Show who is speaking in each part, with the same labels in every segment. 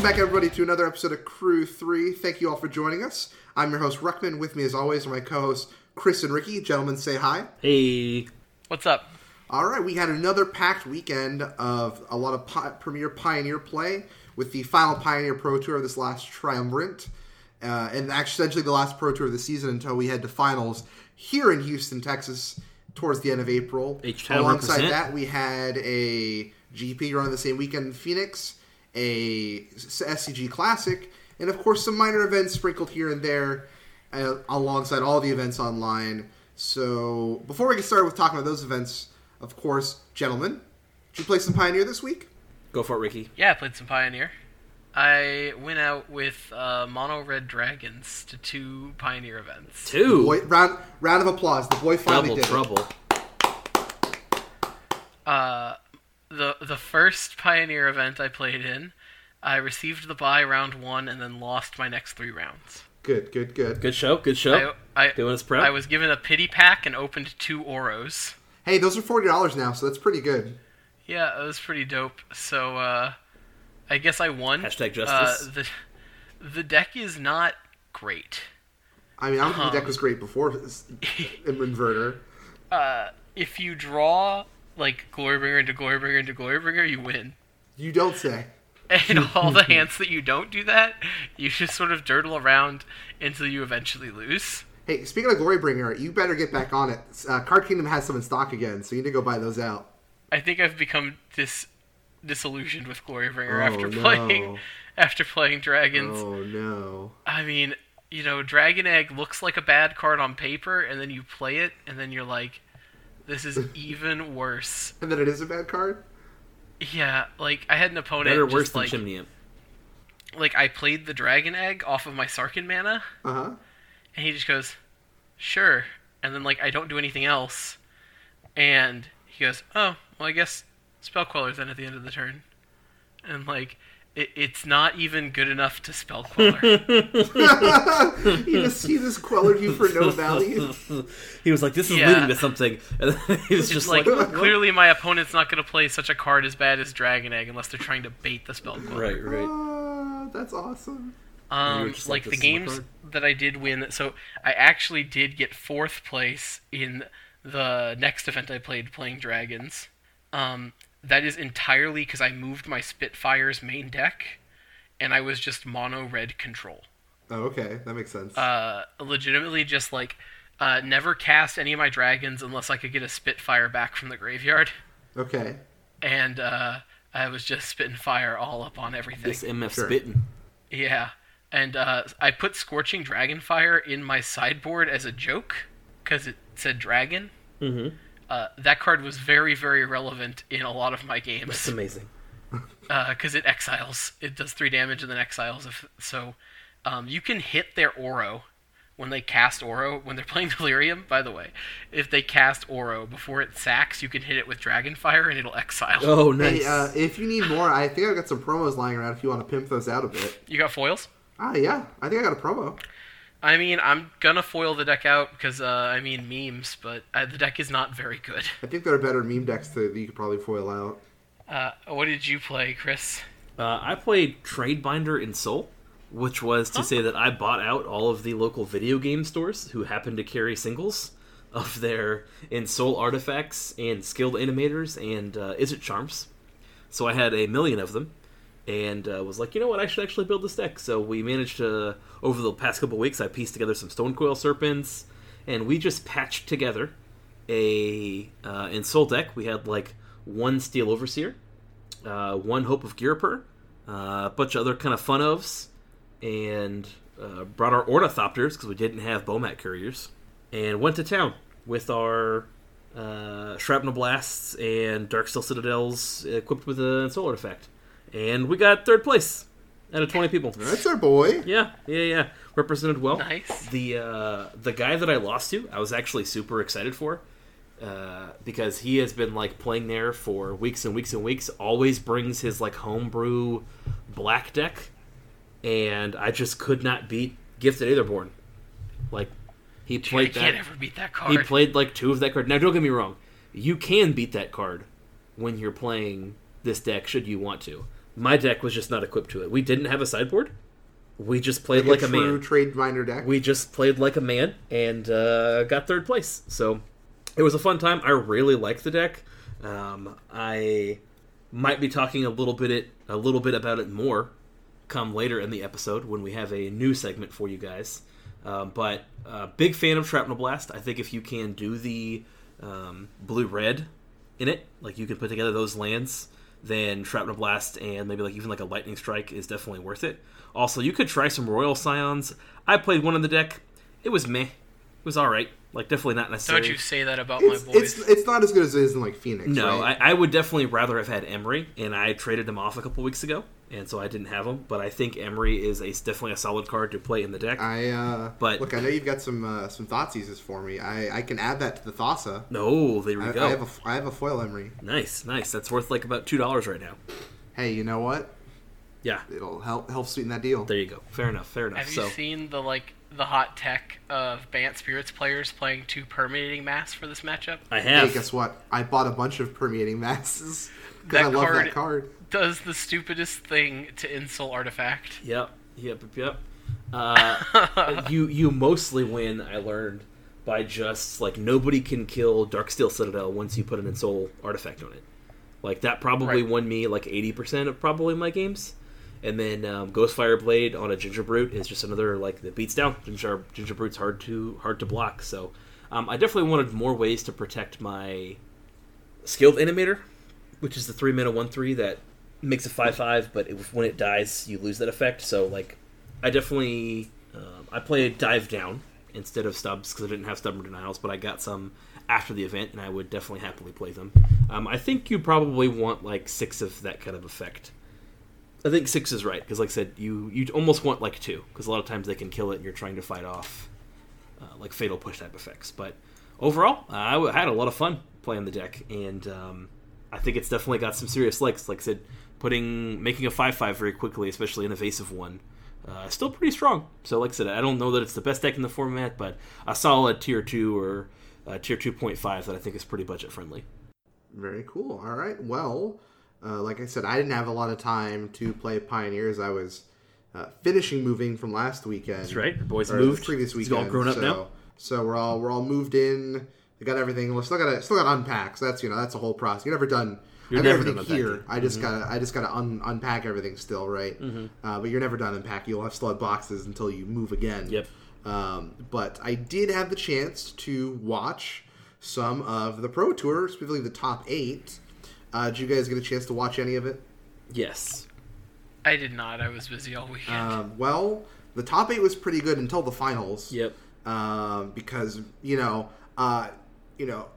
Speaker 1: welcome back, everybody, to another episode of Crew 3. Thank you all for joining us. I'm your host, Ruckman. With me, as always, are my co hosts, Chris and Ricky. Gentlemen, say hi.
Speaker 2: Hey.
Speaker 3: What's up?
Speaker 1: All right, we had another packed weekend of a lot of pi- Premier Pioneer play with the final Pioneer Pro Tour of this last triumvirate. Uh, and actually, essentially the last Pro Tour of the season until we head to finals here in Houston, Texas, towards the end of April.
Speaker 2: H-Town
Speaker 1: Alongside
Speaker 2: represent.
Speaker 1: that, we had a GP run the same weekend in Phoenix, a SCG Classic, and of course some minor events sprinkled here and there, uh, alongside all the events online. So before we get started with talking about those events, of course, gentlemen, did you play some Pioneer this week?
Speaker 2: Go for it, Ricky.
Speaker 3: Yeah, I played some Pioneer. I went out with uh, Mono Red Dragons to two Pioneer events.
Speaker 2: Two.
Speaker 1: Boy, round round of applause. The boy finally
Speaker 2: Double
Speaker 1: did it.
Speaker 2: trouble.
Speaker 3: Uh, the the first Pioneer event I played in, I received the buy round one and then lost my next three rounds.
Speaker 1: Good, good, good.
Speaker 2: Good show. Good show.
Speaker 3: I, I,
Speaker 2: Doing us prep.
Speaker 3: I was given a pity pack and opened two Oros.
Speaker 1: Hey, those are forty dollars now, so that's pretty good.
Speaker 3: Yeah, it was pretty dope. So uh, I guess I won.
Speaker 2: Hashtag
Speaker 3: Uh,
Speaker 2: justice.
Speaker 3: the the deck is not great.
Speaker 1: I mean, I don't think the
Speaker 3: Um,
Speaker 1: deck was great before this inverter.
Speaker 3: Uh, if you draw like Glorybringer into Glorybringer into Glorybringer, you win.
Speaker 1: You don't say.
Speaker 3: And all the hands that you don't do that, you just sort of dirtle around until you eventually lose.
Speaker 1: Hey, speaking of Glorybringer, you better get back on it. Uh, Card Kingdom has some in stock again, so you need to go buy those out.
Speaker 3: I think I've become dis disillusioned with Glorybringer
Speaker 1: Oh,
Speaker 3: after
Speaker 1: no.
Speaker 3: playing after playing Dragons.
Speaker 1: Oh no!
Speaker 3: I mean, you know, Dragon Egg looks like a bad card on paper, and then you play it, and then you're like, this is even worse.
Speaker 1: And then it is a bad card.
Speaker 3: Yeah, like I had an opponent
Speaker 2: Better
Speaker 3: just
Speaker 2: worse than
Speaker 3: like
Speaker 2: Chimney Imp.
Speaker 3: like I played the Dragon Egg off of my Sarkhan mana,
Speaker 1: Uh huh.
Speaker 3: and he just goes, "Sure," and then like I don't do anything else, and he goes, "Oh, well, I guess Spell Queller then at the end of the turn," and like it, it's not even good enough to Spell Queller.
Speaker 1: he just he just quellered you for no value.
Speaker 2: He was like, "This is
Speaker 3: Yeah.
Speaker 2: leading to something," and then he was
Speaker 3: It's
Speaker 2: just
Speaker 3: like,
Speaker 2: like,
Speaker 3: clearly my opponent's not going to play such a card as bad as Dragon Egg unless they're trying to bait the Spell Queller.
Speaker 2: "Right, right."
Speaker 1: Ah, that's awesome.
Speaker 3: Um, like,
Speaker 2: like,
Speaker 3: the
Speaker 2: "This is my
Speaker 3: games
Speaker 2: card."
Speaker 3: that I did win, so I actually did get fourth place in the next event I played, playing Dragons. Um, that is entirely because I moved my Spitfire's main deck, and I was just mono red control.
Speaker 1: Oh, okay, that makes sense.
Speaker 3: Uh, legitimately, just like uh, never cast any of my dragons unless I could get a Spitfire back from the graveyard,
Speaker 1: okay.
Speaker 3: and uh, I was just spitting fire all up on everything.
Speaker 2: This MF
Speaker 1: Sure.
Speaker 2: spitting.
Speaker 3: Yeah, and uh, I put Scorching Dragonfire in my sideboard as a joke because it said dragon.
Speaker 2: Mm-hmm.
Speaker 3: Uh, that card was very, very relevant in a lot of my games.
Speaker 2: That's amazing.
Speaker 3: because it exiles. It does three damage and then exiles. If so, um, you can hit their Oro when they cast Oro when they're playing Delirium. By the way, if they cast Oro before it sacks, you can hit it with Dragonfire and it'll exile.
Speaker 2: Oh, nice.
Speaker 1: Hey, uh, if you need more, I think I've got some promos lying around. If you want to pimp those out a bit.
Speaker 3: You got foils?
Speaker 1: Ah, yeah, I think I got a promo.
Speaker 3: I mean, I'm gonna foil the deck out because uh, I mean memes, but uh, the deck is not very good.
Speaker 1: I think there are better meme decks that you could probably foil out.
Speaker 3: Uh, what did you play, Chris?
Speaker 2: Uh, I played Trade Binder Ensoul, which was to say that I bought out all of the local video game stores who happened to carry singles of their Ensoul artifacts and skilled animators and uh, Izzet Charms. So I had a million of them, and uh, was like, you know what, I should actually build this deck. So we managed to, over the past couple weeks, I pieced together some Stonecoil Serpents, and we just patched together a uh, Ensoul deck. We had like one Steel Overseer, uh, one Hope of Ghirapur, uh, a bunch of other kind of fun ofs, and uh, brought our Ornithopters because we didn't have Bomat couriers, and went to town with our uh, Shrapnel Blasts and Darksteel Citadels equipped with a Soul Artifact. And we got third place out of 20 people.
Speaker 1: That's our boy.
Speaker 2: Yeah, yeah, yeah. Represented well.
Speaker 3: Nice.
Speaker 2: The uh, the guy that I lost to, I was actually super excited for, uh, because he has been like playing there for weeks and weeks and weeks. Always brings his like homebrew black deck, and I just could not beat Gifted Aetherborn. Like he
Speaker 3: Dude, I
Speaker 2: played
Speaker 3: can't ever beat that card.
Speaker 2: He played like two of that card. Now, don't get me wrong. You can beat that card when you're playing this deck, should you want to. My deck was just not equipped to it. We didn't have a sideboard. We just played like,
Speaker 1: a
Speaker 2: a
Speaker 1: true
Speaker 2: man.
Speaker 1: trade binder deck.
Speaker 2: We just played like a man and uh, got third place. So it was a fun time. I really liked the deck. Um, I might be talking a little bit it, a little bit about it more come later in the episode when we have a new segment for you guys. Um, but uh, big fan of Shrapnel Blast. I think if you can do the um, blue red in it, like you can put together those lands, then Shrapnel Blast and maybe like even like a Lightning Strike is definitely worth it. Also, you could try some Royal Scions. I played one in the deck. It was meh. It was all right. Like definitely not necessary.
Speaker 3: Don't you say that about my
Speaker 1: it's,
Speaker 3: boys.
Speaker 1: it's it's not as good as it is in like Phoenix.
Speaker 2: No,
Speaker 1: right?
Speaker 2: I, I would definitely rather have had Emry, and I traded him off a couple weeks ago, and so I didn't have him. But I think Emry is a definitely a solid card to play in the deck.
Speaker 1: I uh,
Speaker 2: But-
Speaker 1: look, I know you've got some uh, some Thoughtseize for me. I, I can add that to the Thassa.
Speaker 2: no, there we
Speaker 1: I,
Speaker 2: go.
Speaker 1: I have a I have a foil Emry.
Speaker 2: nice, nice. That's worth like about two dollars right now.
Speaker 1: Hey, you know what?
Speaker 2: Yeah,
Speaker 1: It'll help help sweeten that deal.
Speaker 2: there you go. Fair enough. Fair enough.
Speaker 3: Have
Speaker 2: so
Speaker 3: you seen the like the hot tech of Bant Spirits players playing two permeating mass for this matchup?
Speaker 2: I
Speaker 1: Hey,
Speaker 2: have.
Speaker 1: guess what? I bought a bunch of permeating masses because
Speaker 3: That
Speaker 1: I love
Speaker 3: card-
Speaker 1: that card.
Speaker 3: Does the stupidest thing to Ensoul artifact.
Speaker 2: Yep, yep, yep. yep. Uh, you you mostly win. I learned by just like nobody can kill Darksteel Citadel once you put an Ensoul artifact on it. Like that probably
Speaker 3: Right.
Speaker 2: won me like eighty percent of probably my games. And then um, Ghostfire Blade on a Ginger Brute is just another like that beats down Ginger Ginger Brute's hard to hard to block. So um, I definitely wanted more ways to protect my skilled animator, which is the three mana one three that makes a five five, but it, when it dies, you lose that effect. So like, I definitely um, I played dive down instead of stubs because I didn't have stubborn denials, but I got some after the event, and I would definitely happily play them. Um, I think you probably want like six of that kind of effect. I think six is right because, like I said, you you almost want like two because a lot of times they can kill it, and you're trying to fight off uh, like fatal push type effects. But overall, I had a lot of fun playing the deck, and um, I think it's definitely got some serious legs. Like I said, putting making a five five very quickly, especially an evasive one, uh, still pretty strong. So, like I said, I don't know that it's the best deck in the format, but a solid tier two or uh, tier two point five that I think is pretty budget friendly.
Speaker 1: Very cool. All right. Well, uh, like I said, I didn't have a lot of time to play Pioneers. I was uh, finishing moving from last weekend.
Speaker 2: That's right. Boys moved.
Speaker 1: The previous weekend.
Speaker 2: all grown up
Speaker 1: so,
Speaker 2: now.
Speaker 1: So we're all we're all moved in. We got everything. We still got to still got to unpack. So that's you know that's a whole process. You're never done.
Speaker 2: You're
Speaker 1: I got
Speaker 2: never done
Speaker 1: here.
Speaker 2: unpacking. Mm-hmm.
Speaker 1: I just gotta I just gotta un- unpack everything still, right? Uh, but you're never done unpacking. You'll have still have boxes until you move again.
Speaker 2: Yep.
Speaker 1: Um, but I did have the chance to watch some of the Pro Tour, specifically the top eight. Uh, did you guys get a chance to watch any of it?
Speaker 2: Yes.
Speaker 3: I did not. I was busy all weekend.
Speaker 1: Um, well, the top eight was pretty good until the finals.
Speaker 2: Yep.
Speaker 1: Um, because you know, uh, you know,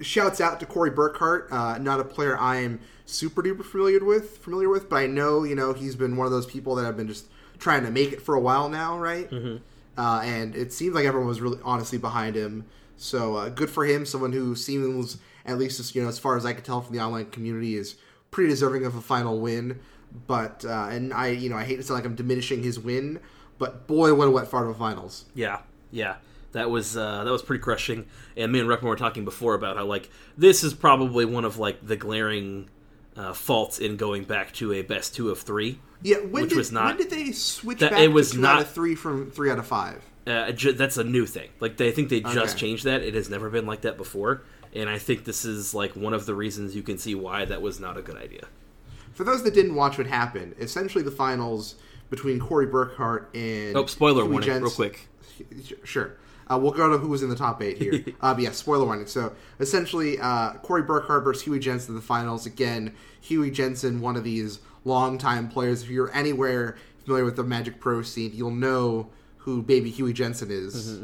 Speaker 1: shouts out to Corey Burkhart. Uh, not a player I am super duper familiar with, familiar with, but I know you know he's been one of those people that have been just trying to make it for a while now, right? Mm-hmm. Uh, and it seems like everyone was really honestly behind him. So uh, good for him. Someone who seems, at least as, you know, as far as I could tell from the online community, is pretty deserving of a final win. But uh, and I, you know, I hate to sound like I'm diminishing his win, but boy, what a wet fart of finals.
Speaker 2: Yeah, yeah. That was uh, that was pretty crushing. And me and Reckman were talking before about how like this is probably one of like the glaring uh, faults in going back to a best two of three.
Speaker 1: Yeah, when
Speaker 2: Which
Speaker 1: did
Speaker 2: was not-
Speaker 1: when did they switch
Speaker 2: that-
Speaker 1: back
Speaker 2: it was not-
Speaker 1: three from three out of five?
Speaker 2: Uh, ju- that's a new thing. Like they I think they just
Speaker 1: Okay.
Speaker 2: changed that. It has never been like that before. And I think this is like one of the reasons you can see why that was not a good idea.
Speaker 1: For those that didn't watch what happened, essentially the finals between Corey Burkhart and
Speaker 2: Oh, spoiler
Speaker 1: Huey
Speaker 2: warning,
Speaker 1: Jens-
Speaker 2: real quick.
Speaker 1: Sure. Uh, we'll go to who was in the top eight here. uh, yeah, spoiler warning. So essentially, uh, Corey Burkhart versus Huey Jensen in the finals. Again, Huey Jensen, one of these longtime players. If you're anywhere familiar with the Magic Pro scene, you'll know who Baby Huey Jensen is.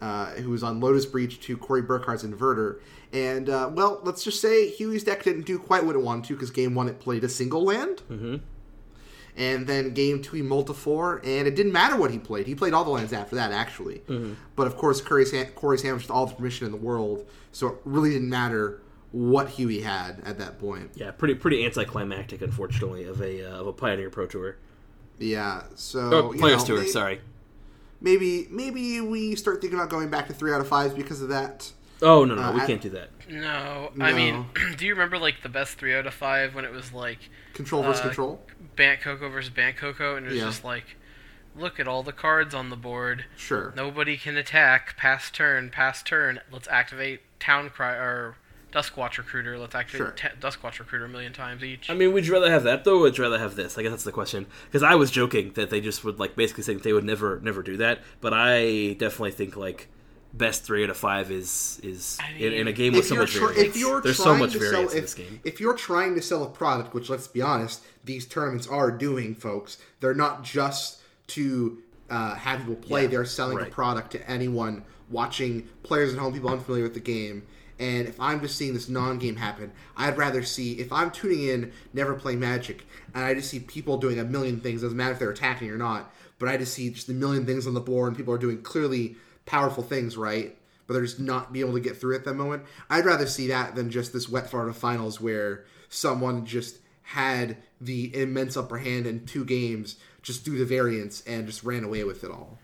Speaker 1: Uh, who was on Lotus Breach to Corey Burkhart's Inverter. And, uh, well, let's just say Huey's deck didn't do quite what it wanted to because game one it played a single land.
Speaker 2: Mm-hmm.
Speaker 1: And then game two he multi-four, and it didn't matter what he played. He played all the lands after that, actually.
Speaker 2: Mm-hmm.
Speaker 1: But of course, Corey's, ha- Corey's hand was just all the permission in the world, so it really didn't matter what Huey had at that point.
Speaker 2: Yeah, pretty pretty anticlimactic, unfortunately, of a uh, of a Pioneer Pro Tour.
Speaker 1: Yeah, so
Speaker 2: Oh,
Speaker 1: you
Speaker 2: Players
Speaker 1: know,
Speaker 2: Tour.
Speaker 1: may-
Speaker 2: Sorry.
Speaker 1: Maybe maybe we start thinking about going back to three out of fives because of that.
Speaker 2: Oh no, no,
Speaker 1: Uh,
Speaker 2: we can't do that.
Speaker 3: No, I mean, do you remember like the best three out of five when it was like
Speaker 1: Control versus
Speaker 3: Uh,
Speaker 1: control.
Speaker 3: Bant Coco versus Bant Coco, and it was
Speaker 1: Yeah.
Speaker 3: just like, look at all the cards on the board.
Speaker 1: Sure.
Speaker 3: Nobody can attack. Pass turn. Pass turn. Let's activate Town Cry or Duskwatch Recruiter. Let's activate
Speaker 1: Sure.
Speaker 3: ta- Duskwatch Recruiter a million times each.
Speaker 2: I mean, would you rather have that though, or would you rather have this? I guess that's the question. Because I was joking that they just would like basically saying they would never, never do that. But I definitely think like best three out of five is is
Speaker 3: I
Speaker 2: in, in a game with so much
Speaker 1: tr-
Speaker 2: variance.
Speaker 1: if you're
Speaker 2: There's so much
Speaker 1: to sell,
Speaker 2: variance in
Speaker 1: if,
Speaker 2: this game.
Speaker 1: if you're trying to sell a product, which let's be honest, these tournaments are doing, folks. They're not just to uh, have people play.
Speaker 2: Yeah,
Speaker 1: they're selling a product to anyone watching, players at home, people unfamiliar with the game. And if I'm just seeing this non-game happen, I'd rather see if I'm tuning in, never play Magic, and I just see people doing a million things. Doesn't matter if they're attacking or not, but I just see just a million things on the board, and people are doing clearly powerful things, right? but they're just not be able to get through at that moment. I'd rather see that than just this wet fart of finals where someone just had the immense upper hand in two games just through the variance and just ran away with it all.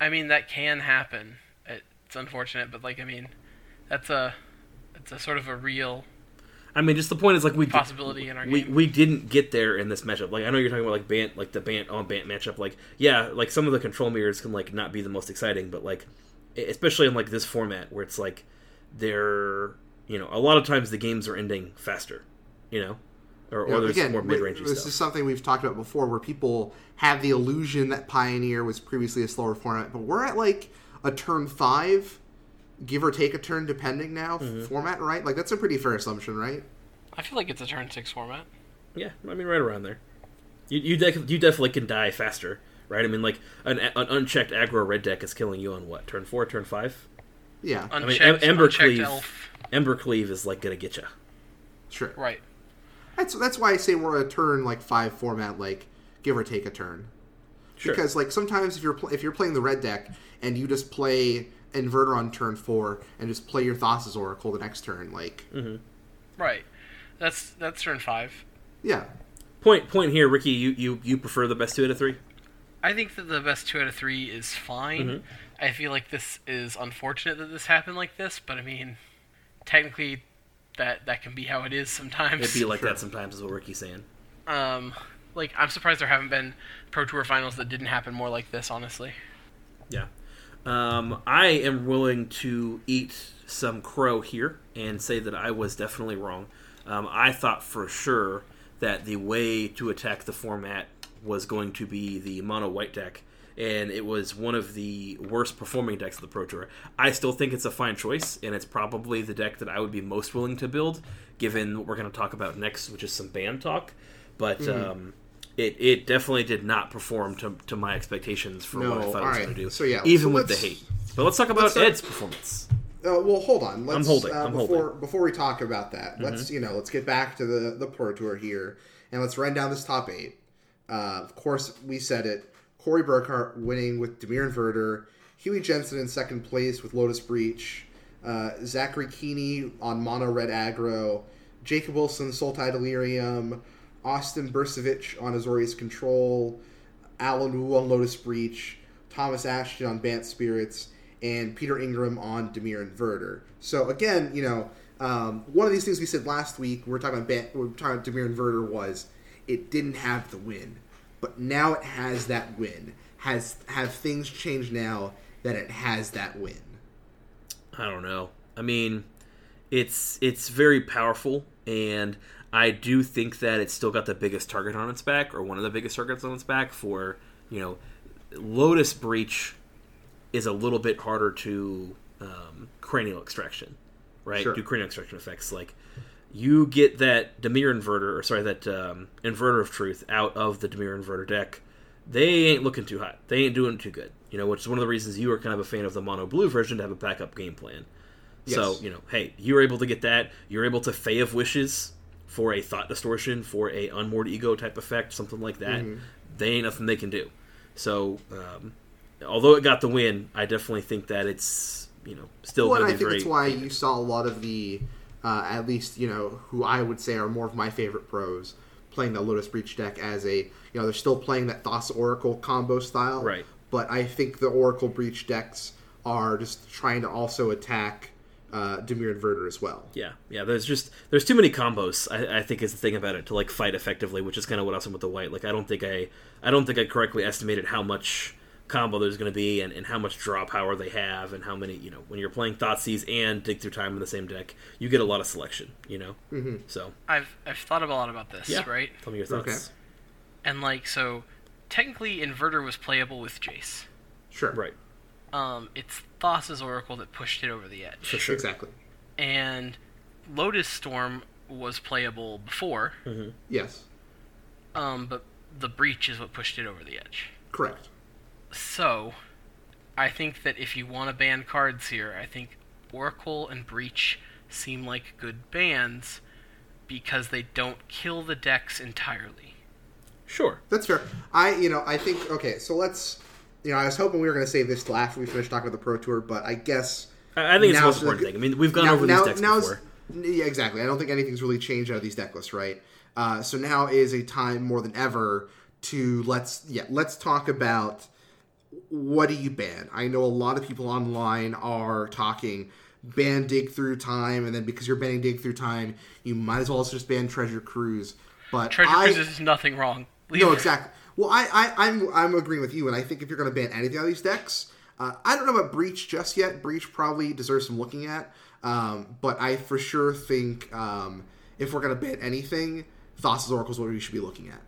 Speaker 3: I mean, that can happen. It's unfortunate, but like, I mean, that's a, it's a sort of a real
Speaker 2: I mean, just the point is like we did-
Speaker 3: possibility in our
Speaker 2: we,
Speaker 3: game.
Speaker 2: we didn't get there in this matchup. Like I know you're talking about like Bant, like the Bant on Bant matchup. Like yeah, like some of the control mirrors can like not be the most exciting, but like especially in like this format where it's like they're you know a lot of times the games are ending faster, you know, or,
Speaker 1: You know,
Speaker 2: or there's
Speaker 1: again,
Speaker 2: more
Speaker 1: we-
Speaker 2: mid range
Speaker 1: this
Speaker 2: stuff.
Speaker 1: is something we've talked about before where people have the illusion that Pioneer was previously a slower format, but we're at like a turn five, give or take a turn depending now
Speaker 2: Mm-hmm.
Speaker 1: format, right? Like that's a pretty fair assumption, right?
Speaker 3: I feel like it's a turn six format.
Speaker 2: Yeah, I mean right around there. You you, dec- you definitely can die faster, right? I mean like an, an unchecked aggro red deck is killing you on what turn four, turn five.
Speaker 1: Yeah, I
Speaker 2: mean,
Speaker 3: Unchecked,
Speaker 2: Em- Ember Cleave-
Speaker 3: elf.
Speaker 2: Ember Cleave is like gonna get you.
Speaker 1: sure.
Speaker 3: Right.
Speaker 1: That's that's why I say we're a turn like five format, like give or take a turn.
Speaker 2: Sure.
Speaker 1: Because like sometimes if you're pl- if you're playing the red deck and you just play inverter on turn four and just play your Thassa's Oracle the next turn, like
Speaker 3: Right. That's that's turn five.
Speaker 1: yeah,
Speaker 2: Point point here, Ricky. You you you prefer the best two out of three?
Speaker 3: I think that the best two out of three is fine.
Speaker 2: Mm-hmm.
Speaker 3: I feel like this is unfortunate that this happened like this, but I mean, technically, that that can be how it is sometimes.
Speaker 2: It'd be like
Speaker 1: Sure.
Speaker 2: that sometimes, is what Ricky's saying.
Speaker 3: um, like I'm surprised there haven't been Pro Tour finals that didn't happen more like this. Honestly,
Speaker 2: Yeah. Um, I am willing to eat some crow here and say that I was definitely wrong. Um, I thought for sure that the way to attack the format was going to be the mono white deck, and it was one of the worst performing decks of the Pro Tour. I still think it's a fine choice, and it's probably the deck that I would be most willing to build, given what we're going to talk about next, which is some ban talk. But um, it, it definitely did not perform to, to my expectations for what I thought it was
Speaker 1: alright.
Speaker 2: going to do.
Speaker 1: So, yeah,
Speaker 2: even
Speaker 1: so
Speaker 2: with the hate. But let's talk about
Speaker 1: let's
Speaker 2: Ed's performance.
Speaker 1: Uh, well, hold on. Let's,
Speaker 2: holding,
Speaker 1: Uh,
Speaker 2: I'm
Speaker 1: before
Speaker 2: holding. Mm-hmm.
Speaker 1: before we talk about that, let's you know let's get back to the the Pro Tour here and let's run down this top eight. Uh, of course, we said it. Corey Burkhart winning with Dimir Inverter, Huey Jensen in second place with Lotus Breach, uh, Zachary Kiihne on Mono Red Aggro, Jacob Wilson Sultai Delirium, Austin Bursavich on Azorius Control, Alan Wu on Lotus Breach, Thomas Ashton on Bant Spirits, and Peter Ingram on Dimir Inverter. So again, you know, um, one of these things we said last week, we were talking about Bant, we were talking about Dimir Inverter was it didn't have the win, but now it has that win. Has have things changed now that it has that win?
Speaker 2: I don't know. I mean, it's it's very powerful, and I do think that it's still got the biggest target on its back, or one of the biggest targets on its back. For you know, Lotus Breach is a little bit harder to um, cranial extraction, right?
Speaker 1: Sure.
Speaker 2: Do cranial extraction effects like you get that Dimir inverter, or sorry, that um, inverter of truth out of the Dimir inverter deck. They ain't looking too hot. They ain't doing too good. You know, which is one of the reasons you are kind of a fan of the mono blue version to have a backup game plan. So you know, hey, you were able to get that. You're able to Fae of Wishes for a thought distortion, for a unmoored ego type effect, something like that.
Speaker 1: Mm-hmm.
Speaker 2: They ain't nothing they can do. So, um, although it got the win, I definitely think that it's you know still
Speaker 1: Well, and I think that's why you saw a lot of the, uh, at least you know, who I would say are more of my favorite pros playing the Lotus Breach deck as a, you know, they're still playing that Thassa Oracle combo style,
Speaker 2: Right.
Speaker 1: But I think the Oracle Breach decks are just trying to also attack uh, Dimir Inverter as well.
Speaker 2: Yeah, yeah. There's just there's too many combos. I, I think is the thing about it to like fight effectively, which is kind of what I was saying with the white. Like I don't think I I don't think I correctly estimated how much combo there's going to be and, and how much draw power they have and how many you know when you're playing Thoughtseize and Dig Through Time in the same deck, you get a lot of selection. You know, mm-hmm. so
Speaker 3: I've I've thought a lot about this.
Speaker 2: yeah.
Speaker 3: Right.
Speaker 2: Tell me your thoughts.
Speaker 1: Okay.
Speaker 3: And like so, technically, Inverter was playable with Jace.
Speaker 1: Sure.
Speaker 2: Right.
Speaker 3: Um, it's Thassa's Oracle that pushed it over the edge.
Speaker 2: For sure.
Speaker 1: Exactly.
Speaker 3: And Lotus Storm was playable before,
Speaker 1: Yes.
Speaker 3: um, but the Breach is what pushed it over the edge.
Speaker 1: Correct.
Speaker 3: So, I think that if you want to ban cards here, I think Oracle and Breach seem like good bans because they don't kill the decks entirely.
Speaker 2: Sure.
Speaker 1: That's fair. I, you know, I think okay. So let's, you know, I was hoping we were going to save this till after we finished talking about the Pro Tour, but I guess
Speaker 2: I, I think it's the most
Speaker 1: the
Speaker 2: important
Speaker 1: good-
Speaker 2: thing. I mean, we've gone
Speaker 1: now-
Speaker 2: over
Speaker 1: now-
Speaker 2: these decks
Speaker 1: now's-
Speaker 2: before.
Speaker 1: Yeah, exactly. I don't think anything's really changed out of these deck lists, right? Uh, so now is a time more than ever to let's yeah let's talk about what do you ban. I know a lot of people online are talking ban dig through time, and then because you're banning dig through time, you might as well also just ban treasure cruise. But
Speaker 3: Treasure
Speaker 1: I,
Speaker 3: Cruises is nothing wrong. Leave
Speaker 1: no, exactly. Well, I, I, I'm, I'm agreeing with you, and I think if you're going to ban anything of these decks, uh, I don't know about Breach just yet. Breach probably deserves some looking at, um, but I for sure think um, if we're going to ban anything, Thassa's Oracle is what we should be looking at.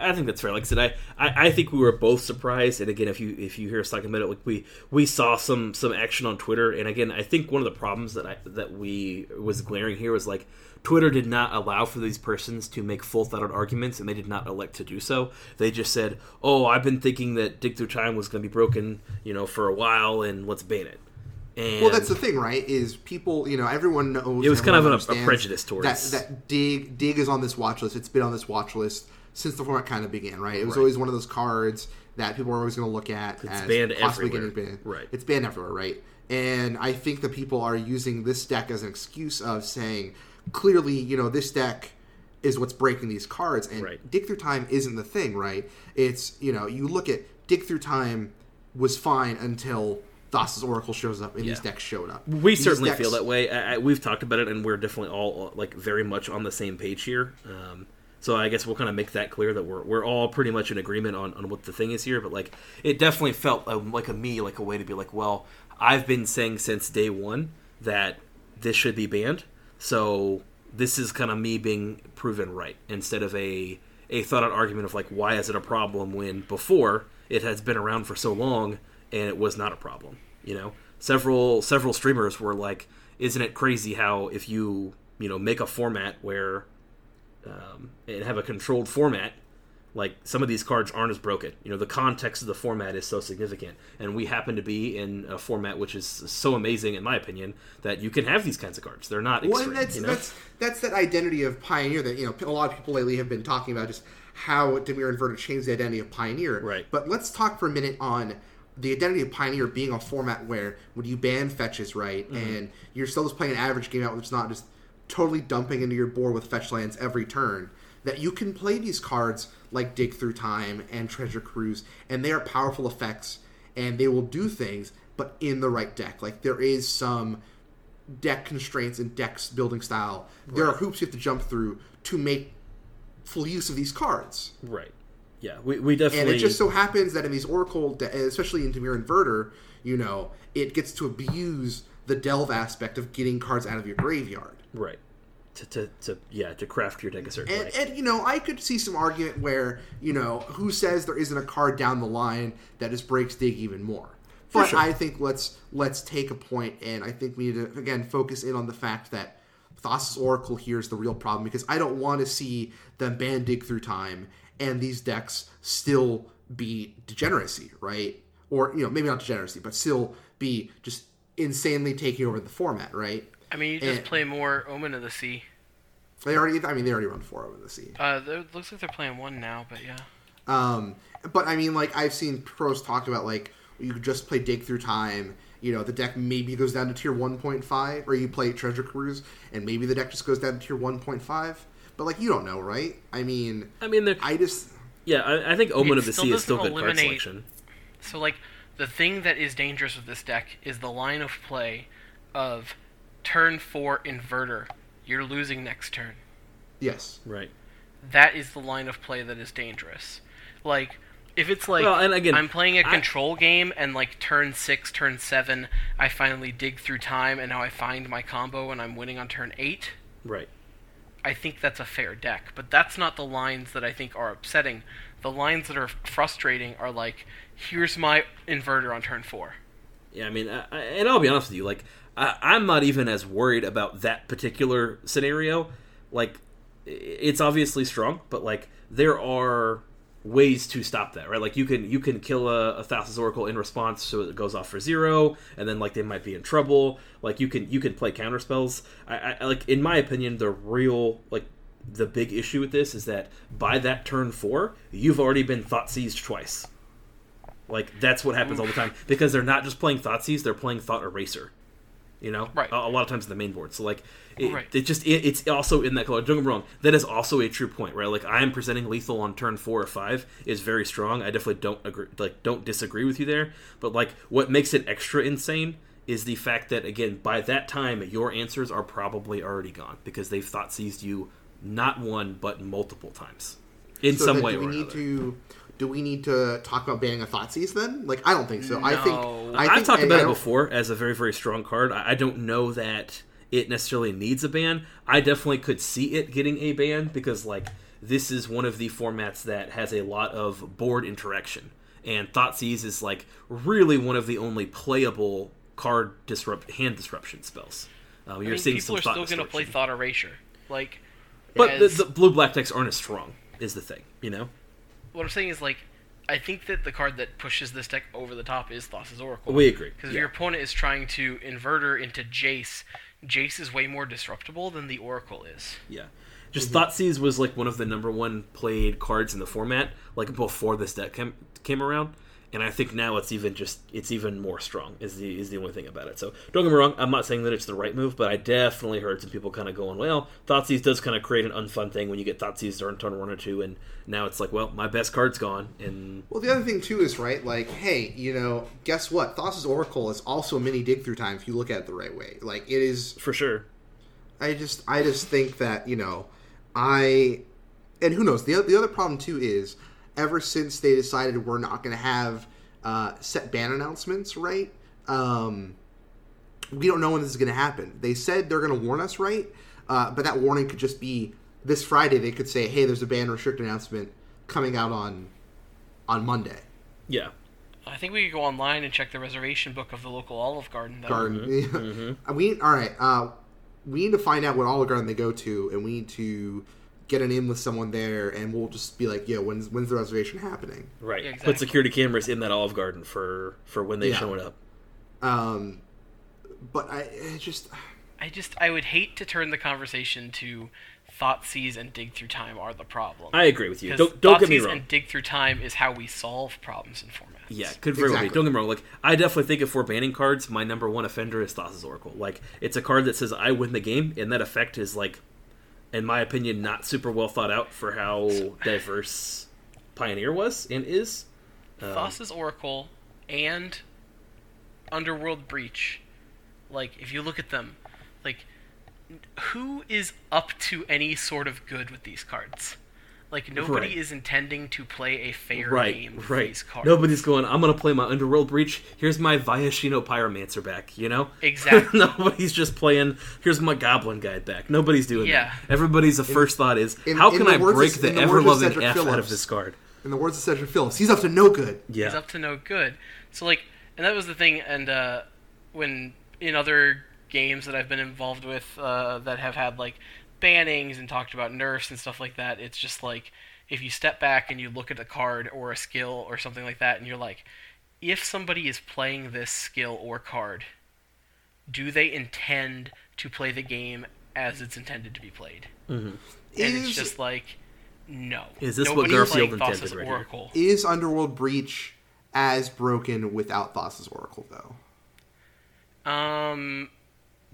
Speaker 2: I think that's fair. Like I said, I, I, I think we were both surprised. And again, if you if you hear us talking about it, like we we saw some some action on Twitter. And again, I think one of the problems that I that we was glaring here was like Twitter did not allow for these persons to make full thought out arguments, and they did not elect to do so. They just said, "Oh, I've been thinking that Dig Through Time was going to be broken, you know, for a while, and let's ban it." And
Speaker 1: Well, that's the thing, right? Is people, you know, everyone knows.
Speaker 2: It was kind of a- a prejudice towards-
Speaker 1: that. That dig dig is on this watch list. It's been on this watch list since the format kind of began, right? It was
Speaker 2: Right.
Speaker 1: always one of those cards that people were always going to look at as
Speaker 2: banned
Speaker 1: possibly
Speaker 2: everywhere.
Speaker 1: getting banned.
Speaker 2: Right.
Speaker 1: It's banned everywhere, right? And I think that people are using this deck as an excuse of saying, clearly, you know, this deck is what's breaking these cards, and
Speaker 2: Right.
Speaker 1: dig through time isn't the thing, right? It's you know, you look at dig through time was fine until Thassa's Oracle shows up and these decks showed up.
Speaker 2: We
Speaker 1: These
Speaker 2: certainly
Speaker 1: decks-
Speaker 2: feel that way. I, I, we've talked about it, and we're definitely all like very much on the same page here. Um, so I guess we'll kind of make that clear that we're we're all pretty much in agreement on, on what the thing is here. But like, it definitely felt um, like a me like a way to be like, well, I've been saying since day one that this should be banned. So this is kind of me being proven right instead of a a thought out argument of like, why is it a problem when before it has been around for so long and it was not a problem. You know, several several streamers were like, "Isn't it crazy how if you you know make a format where um, and have a controlled format, like some of these cards aren't as broken. You know, the context of the format is so significant, and we happen to be in a format which is so amazing, in my opinion, that you can have these kinds of cards. They're not
Speaker 1: Well,
Speaker 2: extreme.
Speaker 1: that's
Speaker 2: you know?
Speaker 1: that's that's that identity of Pioneer that you know a lot of people lately have been talking about just how Dimir Inverter changed the identity of Pioneer.
Speaker 2: Right.
Speaker 1: But let's talk for a minute on the identity of Pioneer being a format where when you ban fetches, right,
Speaker 2: Mm-hmm.
Speaker 1: and you're still just playing an average game out, which is not just totally dumping into your board with fetch lands every turn. That you can play these cards like Dig Through Time and Treasure Cruise, and they are powerful effects, and they will do things, but in the right deck. Like there is some deck constraints and decks building style. There are hoops you have to jump through to make full use of these cards.
Speaker 2: right. Yeah, we, we
Speaker 1: And it just so happens that in these Oracle, de- especially in Dimir Inverter, you know, it gets to abuse the delve aspect of getting cards out of your graveyard.
Speaker 2: Right to, to, to yeah to craft your deck a certain
Speaker 1: And,
Speaker 2: way.
Speaker 1: and you know, I could see some argument where you know, who says there isn't a card down the line that just breaks dig even more. But
Speaker 2: sure.
Speaker 1: I think let's let's take a point, and I think we need to again focus in on the fact that Thassa's Oracle here is the real problem because I don't want to see them ban dig through time and these decks still be degeneracy, right? Or you know, maybe not degeneracy, but still be just insanely taking over the format, right?
Speaker 3: I mean, you just
Speaker 1: And-
Speaker 3: play more Omen of the Sea.
Speaker 1: They already, I mean, they already run four Omen of the sea.
Speaker 3: Uh, there- looks like they're playing one now, but yeah.
Speaker 1: Um, but I mean, like I've seen pros talk about like you could just play dig through time. You know, the deck maybe goes down to tier 1.5, or you play Treasure Cruise, and maybe the deck just goes down to tier 1.5. But like you don't know, right? I mean,
Speaker 2: I mean,
Speaker 1: I just
Speaker 2: yeah, I, I think Omen of the Sea is still
Speaker 3: doesn't
Speaker 2: good card selection.
Speaker 3: So like the thing that is dangerous with this deck is the line of play of turn four inverter, you're losing next turn.
Speaker 1: Yes.
Speaker 2: Right.
Speaker 3: That is the line of play that is dangerous. Like if it's like
Speaker 2: Well, and again,
Speaker 3: I'm playing a control game and like turn six, turn seven, I finally dig through time and now I find my combo and I'm winning on turn eight.
Speaker 2: Right.
Speaker 3: I think that's a fair deck, but that's not the lines that I think are upsetting. The lines that are frustrating are like, here's my inverter on turn four.
Speaker 2: Yeah, I mean, I, I- and I'll be honest with you, like, I, I'm not even as worried about that particular scenario. Like, it's obviously strong, but like, there are ways to stop that, right? Like, you can you can kill a, a Thassa's Oracle in response, so it goes off for zero, and then like they might be in trouble. Like, you can you can play counter spells. I, I like, in my opinion, the real like the big issue with this is that by that turn four, you've already been thought seized twice. Like that's what happens all the time because they're not just playing thought Thoughtseize, they're playing Thought Erasure. You know,
Speaker 3: Right.
Speaker 2: A, a lot of times in the main board. So like, it,
Speaker 3: Right.
Speaker 2: it just it, it's also in that color. Don't get me wrong. That is also a true point, right? Like I am presenting lethal on turn four or five is very strong. I definitely don't agree, like don't disagree with you there. But like, what makes it extra insane is the fact that again, by that time, your answers are probably already gone because they've thought seized you not one but multiple times in
Speaker 1: So
Speaker 2: some way
Speaker 1: do we
Speaker 2: or
Speaker 1: need
Speaker 2: another.
Speaker 1: to do we need to talk about banning a Thoughtseize then? Like I don't think so. I think I
Speaker 2: I've
Speaker 1: think,
Speaker 2: talked about
Speaker 1: I
Speaker 2: it before as a very very strong card. I, I don't know that it necessarily needs a ban. I definitely could see it getting a ban because like this is one of the formats that has a lot of board interaction, and Thoughtseize is like really one of the only playable card disrupt hand disruption spells. Uh, you're
Speaker 3: I mean,
Speaker 2: seeing
Speaker 3: people
Speaker 2: some
Speaker 3: are
Speaker 2: thought
Speaker 3: still going to play. Thought Erasure. Like,
Speaker 2: but the, the blue black decks aren't as strong. Is the thing, you know?
Speaker 3: What I'm saying is like, I think that the card that pushes this deck over the top is Thassa's Oracle.
Speaker 2: We agree.
Speaker 3: Because if
Speaker 2: Yeah.
Speaker 3: your opponent is trying to inverter into Jace, Jace is way more disruptible than the Oracle is.
Speaker 2: Yeah. Just
Speaker 1: Mm-hmm.
Speaker 2: Thoughtseize was like one of the number one played cards in the format, like before this deck came, came around. And I think now it's even just it's even more strong is the is the only thing about it. So don't get me wrong, I'm not saying that it's the right move, but I definitely heard some people kind of going, well, Thoughtseize does kind of create an unfun thing when you get Thoughtseized during turn one or two, and now it's like, well, my best card's gone, and
Speaker 1: Well, the other thing too is right. Like, hey, you know, guess what? Thassa's Oracle is also a mini dig through time if you look at it the right way. Like, it is.
Speaker 2: for sure,
Speaker 1: I just, I just think that you know, I, and who knows? The the other problem too is ever since they decided we're not going to have uh, set ban announcements, right? Um, we don't know when this is going to happen. They said they're going to warn us, right? Uh, but that warning could just be this Friday. They could say, "Hey, there's a ban restrict announcement coming out on on Monday."
Speaker 2: yeah,
Speaker 3: I think we could go online and check the reservation book of the local Olive Garden. Though.
Speaker 1: Garden. we all right. Uh, we need to find out what Olive Garden they go to, and we need to get an in with someone there, and we'll just be like, "Yeah, when's when's the reservation happening?"
Speaker 2: right.
Speaker 3: Yeah,
Speaker 2: Put security cameras in that Olive Garden for for when they
Speaker 1: Yeah.
Speaker 2: showing up.
Speaker 1: Um, but I it just
Speaker 3: I just I would hate to turn the conversation to thought Thoughtseize and Dig Through Time are the problem.
Speaker 2: I agree with you. Don't don't get me
Speaker 3: Thoughtseize
Speaker 2: wrong.
Speaker 3: and Dig Through Time is how we solve problems in formats.
Speaker 2: Yeah, could very well be.
Speaker 1: Exactly.
Speaker 2: Don't get me wrong. Like, I definitely think if we're banning cards, my number one offender is Thassa's Oracle. Like, it's a card that says I win the game, and that effect is like, in my opinion, not super well thought out for how diverse Pioneer was and is. Um,
Speaker 3: Thassa's Oracle and Underworld Breach, like if you look at them, like who is up to any sort of good with these cards? Like nobody
Speaker 2: Right.
Speaker 3: is intending to play a fair
Speaker 2: right,
Speaker 3: game with
Speaker 2: right.
Speaker 3: these cards.
Speaker 2: Nobody's going. I'm gonna play my Underworld Breach. Here's my Viashino Pyromancer back. You know,
Speaker 3: Exactly.
Speaker 2: Nobody's just playing. Here's my Goblin Guide back. Nobody's doing
Speaker 3: Yeah.
Speaker 2: that. Everybody's the first thought is,
Speaker 1: in-
Speaker 2: how
Speaker 1: in
Speaker 2: can I
Speaker 1: words
Speaker 2: break
Speaker 1: of-
Speaker 2: the
Speaker 1: in the
Speaker 2: ever loving
Speaker 1: Cedric
Speaker 2: F out of this card?
Speaker 1: in the words of Cedric Phillips, he's up to no good.
Speaker 2: Yeah,
Speaker 3: He's up to no good. So like, and that was the thing. And uh, when in other games that I've been involved with uh, that have had like bannings and talked about nerfs and stuff like that, it's just like if you step back and you look at a card or a skill or something like that, and you're like, if somebody is playing this skill or card, do they intend to play the game as it's intended to be played? And
Speaker 1: Is
Speaker 3: it's just like, no.
Speaker 2: Is this what
Speaker 3: Nobody's
Speaker 2: Garfield
Speaker 3: playing
Speaker 2: intended
Speaker 3: Thassa's
Speaker 2: right?
Speaker 3: Oracle.
Speaker 1: is Underworld Breach as broken without Thassa's Oracle though?
Speaker 3: Um,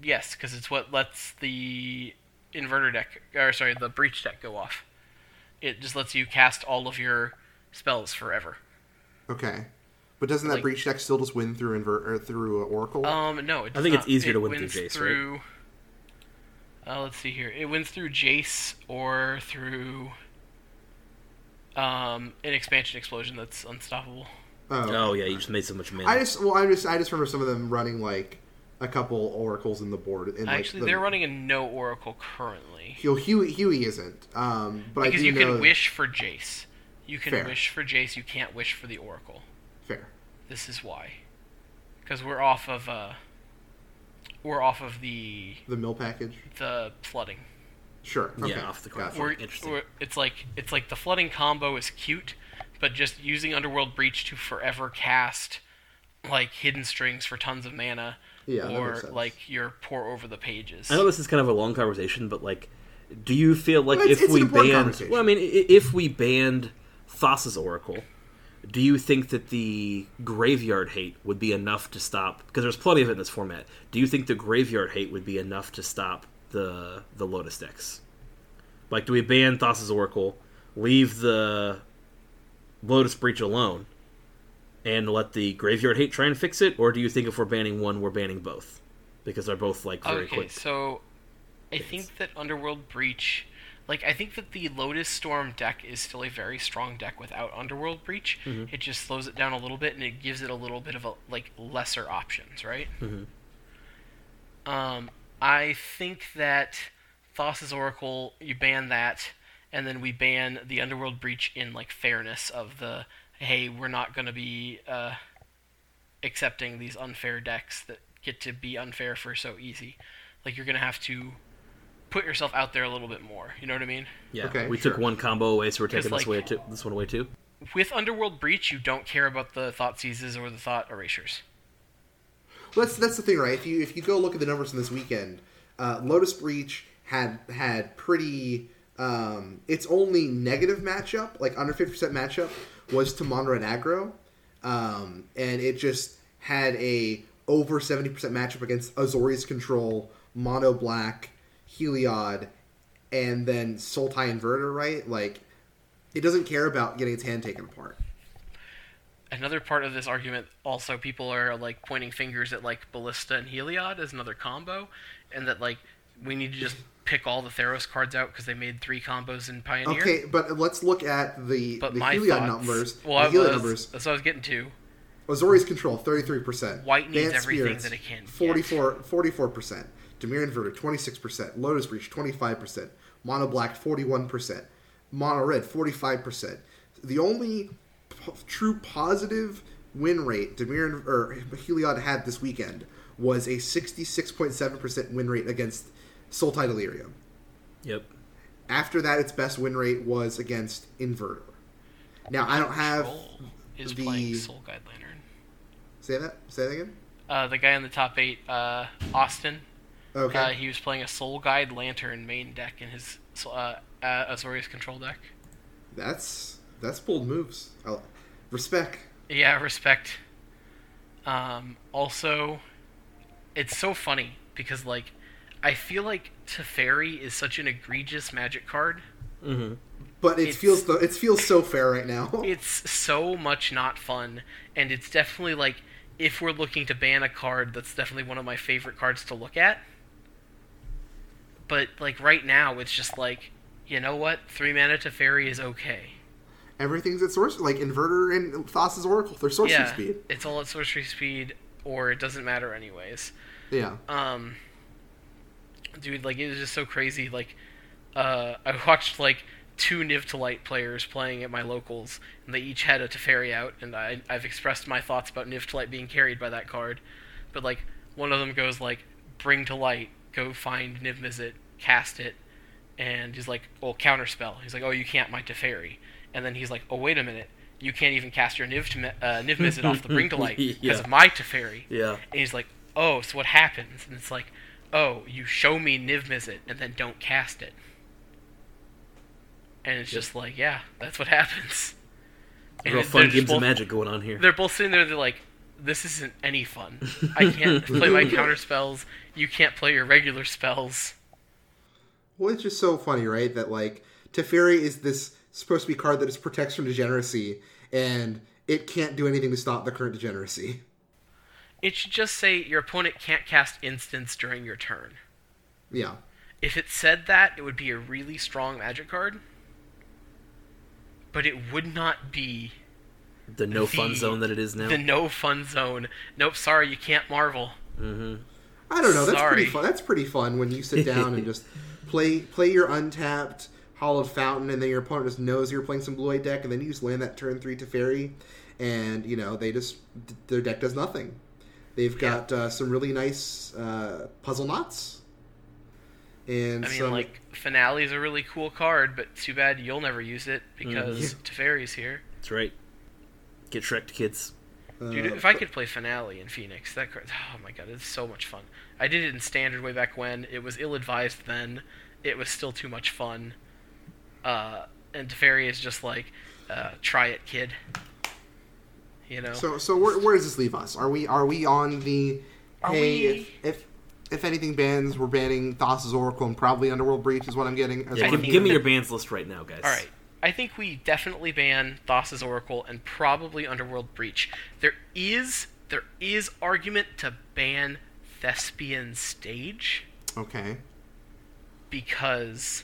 Speaker 3: yes, because it's what lets the inverter deck, or sorry, the breach deck go off. It just lets you cast all of your spells forever.
Speaker 1: Okay. But doesn't that
Speaker 3: Like-
Speaker 1: breach deck still just win through invert or through uh, Oracle?
Speaker 3: Um, no, it
Speaker 2: I
Speaker 3: does
Speaker 2: think it's easier
Speaker 3: It
Speaker 2: to win through
Speaker 3: wins
Speaker 2: Jace, right?
Speaker 3: through, Uh, let's see here. It wins through Jace or through um, an expansion explosion that's unstoppable.
Speaker 2: Oh yeah, you just made so much mana.
Speaker 1: I just well, I just I just remember some of them running like a couple oracles in the board. And, like,
Speaker 3: Actually,
Speaker 1: the,
Speaker 3: they're running a no Oracle currently.
Speaker 1: Huey, Huey, Huey isn't. Um, but
Speaker 3: Because
Speaker 1: I
Speaker 3: you
Speaker 1: know
Speaker 3: can wish for Jace. You can
Speaker 1: Fair.
Speaker 3: wish for Jace, you can't wish for the Oracle.
Speaker 1: fair.
Speaker 3: This is why. Because we're off of uh we're off of the
Speaker 1: The mill package.
Speaker 3: the flooding.
Speaker 1: Sure.
Speaker 2: Yeah, off the
Speaker 1: Gotcha.
Speaker 3: We're,
Speaker 2: Interesting.
Speaker 3: we're- it's like it's like the flooding combo is cute, but just using Underworld Breach to forever cast like hidden strings for tons of mana,
Speaker 1: Yeah,
Speaker 3: or
Speaker 1: makes sense.
Speaker 3: like your pour over the pages.
Speaker 2: I know this is kind of a long conversation, but like, do you feel like
Speaker 1: Well, it's-
Speaker 2: if
Speaker 1: it's
Speaker 2: we
Speaker 1: important
Speaker 2: banned,
Speaker 1: conversation.
Speaker 2: well, I mean, if we banned Thassa's Oracle, do you think that the graveyard hate would be enough to stop? Because there's plenty of it in this format. Do you think the graveyard hate would be enough to stop the the Lotus decks? Like, do we ban Thassa's Oracle, leave the Lotus Breach alone, and let the graveyard hate try and fix it, or do you think if we're banning one, we're banning both? Because they're both like very
Speaker 3: okay,
Speaker 2: quick.
Speaker 3: Okay, so I think that Underworld Breach, like I think that the Lotus Storm deck is still a very strong deck without Underworld Breach.
Speaker 2: Mm-hmm.
Speaker 3: It just slows it down a little bit and it gives it a little bit of a like lesser options, right?
Speaker 2: Mhm.
Speaker 3: Um, I think that Thassa's Oracle, you ban that, and then we ban the Underworld Breach in like fairness of the hey, we're not going to be uh, accepting these unfair decks that get to be unfair for so easy. Like you're going to have to put yourself out there a little bit more. You know what I mean?
Speaker 2: Yeah,
Speaker 1: Okay,
Speaker 2: we took one combo away, so we're taking this
Speaker 3: like-
Speaker 2: away too. This one away too.
Speaker 3: With Underworld Breach, you don't care about the thought seizes or the thought erasures.
Speaker 1: Well, that's that's the thing, right? If you if you go look at the numbers from this weekend, uh, Lotus Breach had had pretty. Um, its only negative matchup, like under fifty percent matchup, was to Mono and Aggro, um, and it just had a over seventy percent matchup against Azorius Control, Mono Black, Heliod, and then Sultai Inverter. Right, like it doesn't care about getting its hand taken apart.
Speaker 3: Another part of this argument, also, people are like pointing fingers at like Ballista and Heliod as another combo, and that like we need to just pick all the Theros cards out because they made three combos in Pioneer.
Speaker 1: Okay, but let's look at the
Speaker 3: But
Speaker 1: the
Speaker 3: my
Speaker 1: Heliod
Speaker 3: thoughts,
Speaker 1: numbers.
Speaker 3: Well,
Speaker 1: the Heliod
Speaker 3: was,
Speaker 1: numbers.
Speaker 3: that's what I was getting to.
Speaker 1: Azorius Control, 33%.
Speaker 3: White needs
Speaker 1: Dance
Speaker 3: everything
Speaker 1: Spirits,
Speaker 3: that it can get.
Speaker 1: 44, 44%. Dimir Inverter, 26%. Lotus Breach, 25%. Mono Black, 41%. Mono Red, 45%. The only p- true positive win rate Demir or Heliod had this weekend was a 66.7% win rate against Sultai Delirium.
Speaker 2: Yep.
Speaker 1: After that, its best win rate was against Inverter. Now, I don't have.
Speaker 3: Troll is
Speaker 1: the-
Speaker 3: playing Soul Guide Lantern.
Speaker 1: Say that? Say that again?
Speaker 3: Uh, the guy in the top eight, uh, Austin.
Speaker 1: Okay.
Speaker 3: Uh, he was playing a Soul Guide Lantern main deck in his uh, uh, Azorius control deck.
Speaker 1: That's that's bold moves. i respect.
Speaker 3: Yeah, respect. Um, also, it's so funny because like I feel like Teferi is such an egregious Magic card.
Speaker 2: Mm-hmm.
Speaker 1: But it
Speaker 3: It's-
Speaker 1: feels the, it feels so fair right now.
Speaker 3: It's so much not fun, and it's definitely like if we're looking to ban a card, that's definitely one of my favorite cards to look at. But like right now, it's just like you know what, three mana Teferi is okay.
Speaker 1: Everything's at source like inverter and Thassa's Oracle. They're sorcery
Speaker 3: yeah,
Speaker 1: speed.
Speaker 3: it's all at sorcery speed, or it doesn't matter anyways.
Speaker 1: Yeah.
Speaker 3: um dude like it was just so crazy like uh i watched like two niv to light players playing at my locals and they each had a teferi out and I, i've expressed my thoughts about niv to light being carried by that card but like one of them goes like bring to light go find niv mizzet cast it and he's like well counterspell he's like oh you can't my teferi and then he's like oh wait a minute you can't even cast your niv, to, uh, niv mizzet off the bring to light because
Speaker 2: Yeah.
Speaker 3: of my teferi
Speaker 2: Yeah.
Speaker 3: and he's like, "Oh, so what happens?" And it's like, "Oh, you show me Niv Mizzet and then don't cast it." And it's
Speaker 2: Yep.
Speaker 3: just like, yeah, that's what happens. And
Speaker 2: Real fun
Speaker 3: just
Speaker 2: games
Speaker 3: both,
Speaker 2: of magic going on here.
Speaker 3: They're both sitting there. They're like, "This isn't any fun. I can't play my counter spells. You can't play your regular spells."
Speaker 1: Well, it's just so funny, right? That like Teferi is this supposed to be card that is protects from degeneracy, and it can't do anything to stop the current degeneracy.
Speaker 3: It should just say your opponent can't cast instants during your turn.
Speaker 1: Yeah.
Speaker 3: If it said that, it would be a really strong magic card. But it would not be
Speaker 2: The no fun zone that it is now.
Speaker 3: the no fun zone. Nope, sorry, you can't marvel. Mm-hmm.
Speaker 1: I don't know. That's
Speaker 3: Sorry.
Speaker 1: pretty fun. That's pretty fun when you sit down and just play play your untapped Hallowed Fountain, and then your opponent just knows you're playing some blue white deck, and then you just land that turn three Teferi, and you know they just their deck does nothing. They've got uh, some really nice uh, puzzle knots, and
Speaker 3: I mean,
Speaker 1: some,
Speaker 3: like, Finale is a really cool card, but too bad you'll never use it because Teferi's here.
Speaker 2: That's right. Get Shrek, kids.
Speaker 1: uh,
Speaker 3: Dude, if I could play Finale in Phoenix, that card, oh my god, it's so much fun. I did it in Standard way back when. It was ill advised then. It was still too much fun. Uh, and Teferi is just like, uh, try it, kid. You know?
Speaker 1: So so where, where does this leave us? Are we are we on the
Speaker 3: Are
Speaker 1: hey
Speaker 3: we-
Speaker 1: if, if if anything bans, we're banning Thassa's Oracle and probably Underworld Breach is what I'm getting. Is
Speaker 2: Yeah,
Speaker 1: what
Speaker 2: give, me your bans list right now, guys.
Speaker 3: All right. I think we definitely ban Thassa's Oracle and probably Underworld Breach. There is there is argument to ban Thespian Stage
Speaker 1: Okay.
Speaker 3: because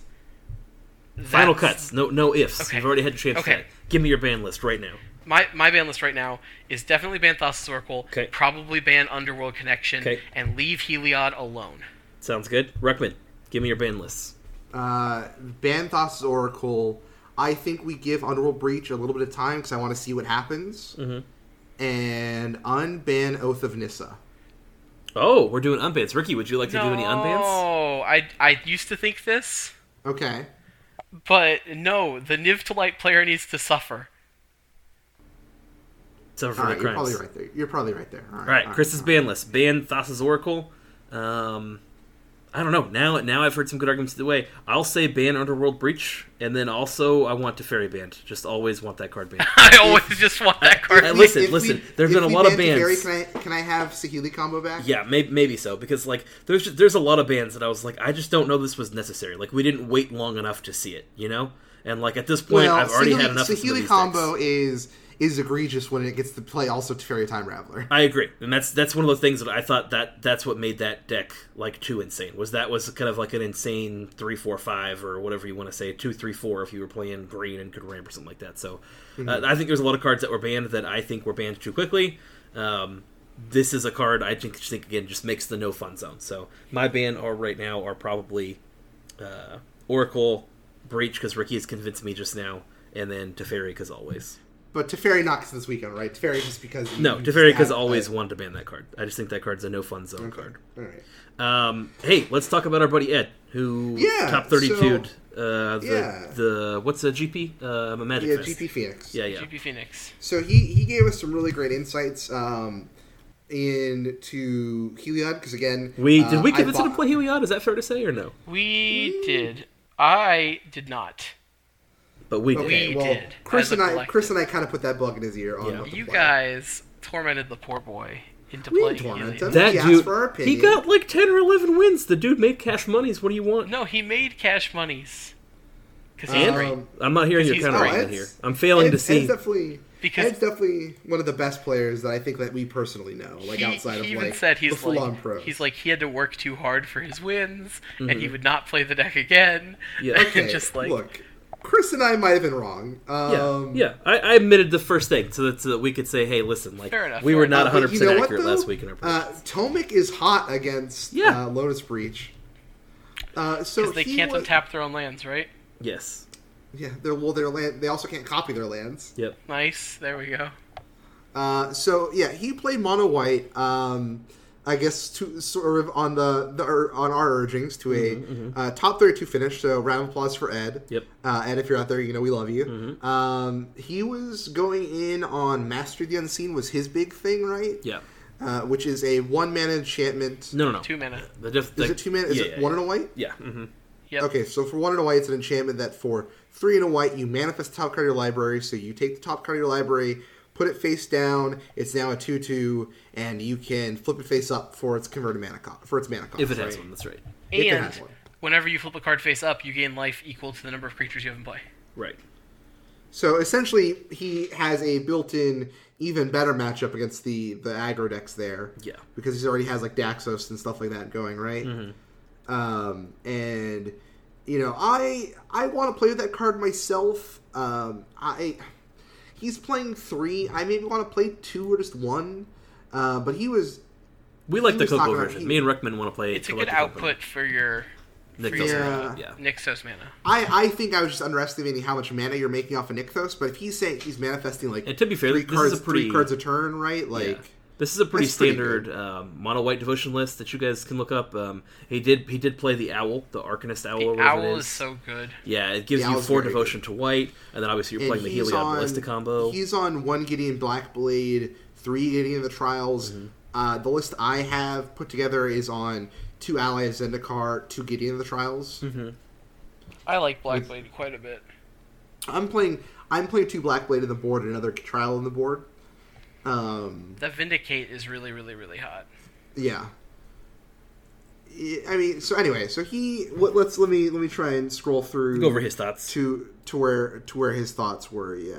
Speaker 2: Final cuts. No, no ifs.
Speaker 3: Okay.
Speaker 2: You've already had your chance.
Speaker 3: Okay.
Speaker 2: to. Give me your ban list right now.
Speaker 3: My my ban list right now is definitely ban Thassa's Oracle,
Speaker 2: Okay.
Speaker 3: probably ban Underworld Connection,
Speaker 2: Okay.
Speaker 3: and leave Heliod alone.
Speaker 2: Sounds good. Ruckman, give me your ban list.
Speaker 1: Uh, ban Thassa's Oracle. I think we give Underworld Breach a little bit of time because I want to see what happens.
Speaker 2: Mm-hmm.
Speaker 1: And unban Oath of Nissa.
Speaker 2: Oh, we're doing unbans. Ricky, would you like to do any unbans?
Speaker 3: No, I I used to think this,
Speaker 1: Okay.
Speaker 3: but no, the Niv to Light player needs to suffer.
Speaker 2: Suffer for
Speaker 1: All
Speaker 2: my
Speaker 1: right, you're probably right there. You're probably right there. All right.
Speaker 2: All right, Chris's
Speaker 1: all
Speaker 2: ban list. Ban Thassa's Oracle. Um, I don't know. Now, now I've heard some good arguments the way. I'll say ban Underworld Breach, and then also I want Teferi banned. Just always want that card banned.
Speaker 3: I always just want that card.
Speaker 2: I-
Speaker 1: If
Speaker 2: listen,
Speaker 1: if we-
Speaker 2: listen, there's
Speaker 1: if
Speaker 2: been a lot of
Speaker 1: ban
Speaker 2: bans.
Speaker 1: Teferi, can I can I have Saheeli combo back?
Speaker 2: Yeah, maybe, maybe so because like there's just, there's a lot of bands that I was like I just don't know this was necessary. Like we didn't wait long enough to see it, you know. And like at this point,
Speaker 1: Well,
Speaker 2: I've already
Speaker 1: Saheeli,
Speaker 2: had enough. of some of
Speaker 1: Saheeli
Speaker 2: these
Speaker 1: combo
Speaker 2: decks.
Speaker 1: is is egregious when it gets to play also Teferi Time Raveler.
Speaker 2: I agree, and that's that's one of the things that I thought that that's what made that deck like too insane. Was that was kind of like an insane three four five or whatever you want to say two three four if you were playing green and could ramp or something like that. So uh, I think there's a lot of cards that were banned that I think were banned too quickly. Um, this is a card I think think again just makes the no fun zone. So my ban are right now are probably uh, Oracle, Breach because Ricky has convinced me just now, and then Teferi because always.
Speaker 1: But Teferi knocks this weekend, right? Teferi just because
Speaker 2: No,
Speaker 1: you just
Speaker 2: Teferi because always
Speaker 1: uh,
Speaker 2: wanted to ban that card. I just think that card's a no fun zone
Speaker 1: okay.
Speaker 2: card.
Speaker 1: All right.
Speaker 2: Um, hey, let's talk about our buddy Ed, who
Speaker 1: Yeah,
Speaker 2: top thirty two.
Speaker 1: so-
Speaker 2: uh, the,
Speaker 1: yeah.
Speaker 2: the what's a GP? Uh, a Magic
Speaker 1: Yeah,
Speaker 2: Fest.
Speaker 1: GP Phoenix.
Speaker 2: Yeah, yeah.
Speaker 3: GP Phoenix.
Speaker 1: So he he gave us some really great insights um, into Heliod because again
Speaker 2: We
Speaker 1: uh,
Speaker 2: did we
Speaker 1: I
Speaker 2: convince him to play Heliod? Is that fair to say or no?
Speaker 3: We did. I did not.
Speaker 2: But we did.
Speaker 1: Okay,
Speaker 3: We
Speaker 1: well,
Speaker 3: did,
Speaker 1: Chris and I. Chris and I kind of put that bug in his ear on
Speaker 2: Yeah.
Speaker 3: You
Speaker 1: play.
Speaker 3: guys tormented the poor boy into
Speaker 1: We
Speaker 3: playing.
Speaker 1: didn't torment him.
Speaker 2: That
Speaker 1: He asked
Speaker 2: dude,
Speaker 1: for our
Speaker 2: he got like ten or eleven wins. The dude made cash monies. What do you want?
Speaker 3: No, he made cash monies. Because he's
Speaker 1: Um,
Speaker 2: I'm not hearing your
Speaker 3: He's
Speaker 2: counter
Speaker 3: great.
Speaker 2: argument here. I'm failing
Speaker 1: Ed-
Speaker 2: to see.
Speaker 1: Ed's definitely
Speaker 3: Because-
Speaker 1: Ed's definitely one of the best players that I think that we personally know. Like
Speaker 3: he,
Speaker 1: outside
Speaker 3: he
Speaker 1: of
Speaker 3: even
Speaker 1: like
Speaker 3: said he's
Speaker 1: the full on
Speaker 3: like
Speaker 1: pros.
Speaker 3: he's like he had to work too hard for his wins, and
Speaker 2: Mm-hmm.
Speaker 3: he would not play the deck again.
Speaker 2: Yeah.
Speaker 3: and
Speaker 1: okay,
Speaker 3: just like
Speaker 1: look, Chris and I might have been wrong.
Speaker 2: yeah,
Speaker 1: Um,
Speaker 2: yeah. I, I admitted the first thing so that, so that we could say, hey, listen, like
Speaker 3: Fair enough,
Speaker 2: we
Speaker 3: fair
Speaker 2: were not
Speaker 3: enough.
Speaker 2: 100
Speaker 1: But you
Speaker 2: percent
Speaker 1: know what,
Speaker 2: accurate last week in our
Speaker 1: Uh,
Speaker 2: predictions.
Speaker 1: Tomik is hot against
Speaker 2: Yeah.
Speaker 1: uh, Lotus Breach. Uh, so
Speaker 3: because they can't
Speaker 1: was-
Speaker 3: untap their own lands, right?
Speaker 2: yes.
Speaker 1: Yeah, they're well, their land. They also can't copy their lands.
Speaker 2: Yep.
Speaker 3: Nice. There we go.
Speaker 1: Uh, so yeah, he played mono white. Um, I guess to sort of on the, the on our urgings to a Uh, top thirty-two finish. So round of applause for Ed.
Speaker 2: Yep.
Speaker 1: Uh, Ed, if you're out there, you know we love you. Um, he was going in on Master the Unseen was his big thing, right?
Speaker 2: Yeah.
Speaker 1: Uh, which is a one mana enchantment.
Speaker 2: No, no, no.
Speaker 3: Two mana.
Speaker 2: The diff-
Speaker 1: Is
Speaker 2: the-
Speaker 1: it two mana? Is
Speaker 2: yeah,
Speaker 1: it
Speaker 2: yeah,
Speaker 1: one
Speaker 2: yeah.
Speaker 1: and a white?
Speaker 2: Yeah. hmm
Speaker 3: Yep.
Speaker 1: Okay, so for one and a white, it's an enchantment that for three and a white, you manifest the top card of your library. So you take the top card of your library, put it face down. It's now a two-two, and you can flip it face up for its converted mana cost. For its mana cost,
Speaker 2: If it has one, that's right.
Speaker 1: If it
Speaker 3: And
Speaker 1: has one.
Speaker 3: whenever you flip a card face up, you gain life equal to the number of creatures you have in play.
Speaker 2: Right.
Speaker 1: So essentially, he has a built-in, even better matchup against the the aggro decks there.
Speaker 2: Yeah.
Speaker 1: because he already has like Daxos and stuff like that going, right? Um, and you know, I I want to play with that card myself. Um, I he's playing three. I maybe want to play two or just one. Uh, but he was
Speaker 2: We like the
Speaker 1: was
Speaker 2: Coco version.
Speaker 1: he-
Speaker 2: Me and Rickman want to play.
Speaker 3: It's a good output
Speaker 2: Open.
Speaker 3: for your
Speaker 2: Nick
Speaker 3: for
Speaker 2: does
Speaker 3: your,
Speaker 2: it.
Speaker 1: Yeah.
Speaker 2: yeah.
Speaker 3: Nykthos mana.
Speaker 1: I, I think I was just underestimating how much mana you're making off of Nykthos, but if he's saying he's manifesting like
Speaker 2: And to be fair,
Speaker 1: three
Speaker 2: this is
Speaker 1: cards,
Speaker 2: a pretty-
Speaker 1: three cards a turn, right? Like,
Speaker 2: Yeah. This is a pretty
Speaker 1: That's pretty
Speaker 2: standard um, mono white devotion list that you guys can look up. Um, he did he did play the owl, the Arcanist owl.
Speaker 3: The
Speaker 2: or whatever
Speaker 3: owl
Speaker 2: it
Speaker 3: is so good.
Speaker 2: yeah, it gives
Speaker 1: The
Speaker 2: you four
Speaker 1: very
Speaker 2: devotion to white, and then obviously you're
Speaker 1: and
Speaker 2: playing the
Speaker 1: he's
Speaker 2: Heliod
Speaker 1: on-
Speaker 2: Ballista combo.
Speaker 1: He's on one Gideon Blackblade, three Gideon of the Trials.
Speaker 2: Mm-hmm.
Speaker 1: Uh, the list I have put together is on two allies Zendikar, two Gideon of the Trials.
Speaker 2: Mm-hmm.
Speaker 3: I like Blackblade quite a bit.
Speaker 1: I'm playing I'm playing two Blackblade in the board and another trial in the board. Um,
Speaker 3: The Vindicate is really, really, really hot.
Speaker 1: yeah. Yeah, I mean, so anyway, so he let, let's let me let me try and scroll through
Speaker 2: Go over his thoughts.
Speaker 1: to to where to where his thoughts were. Yeah.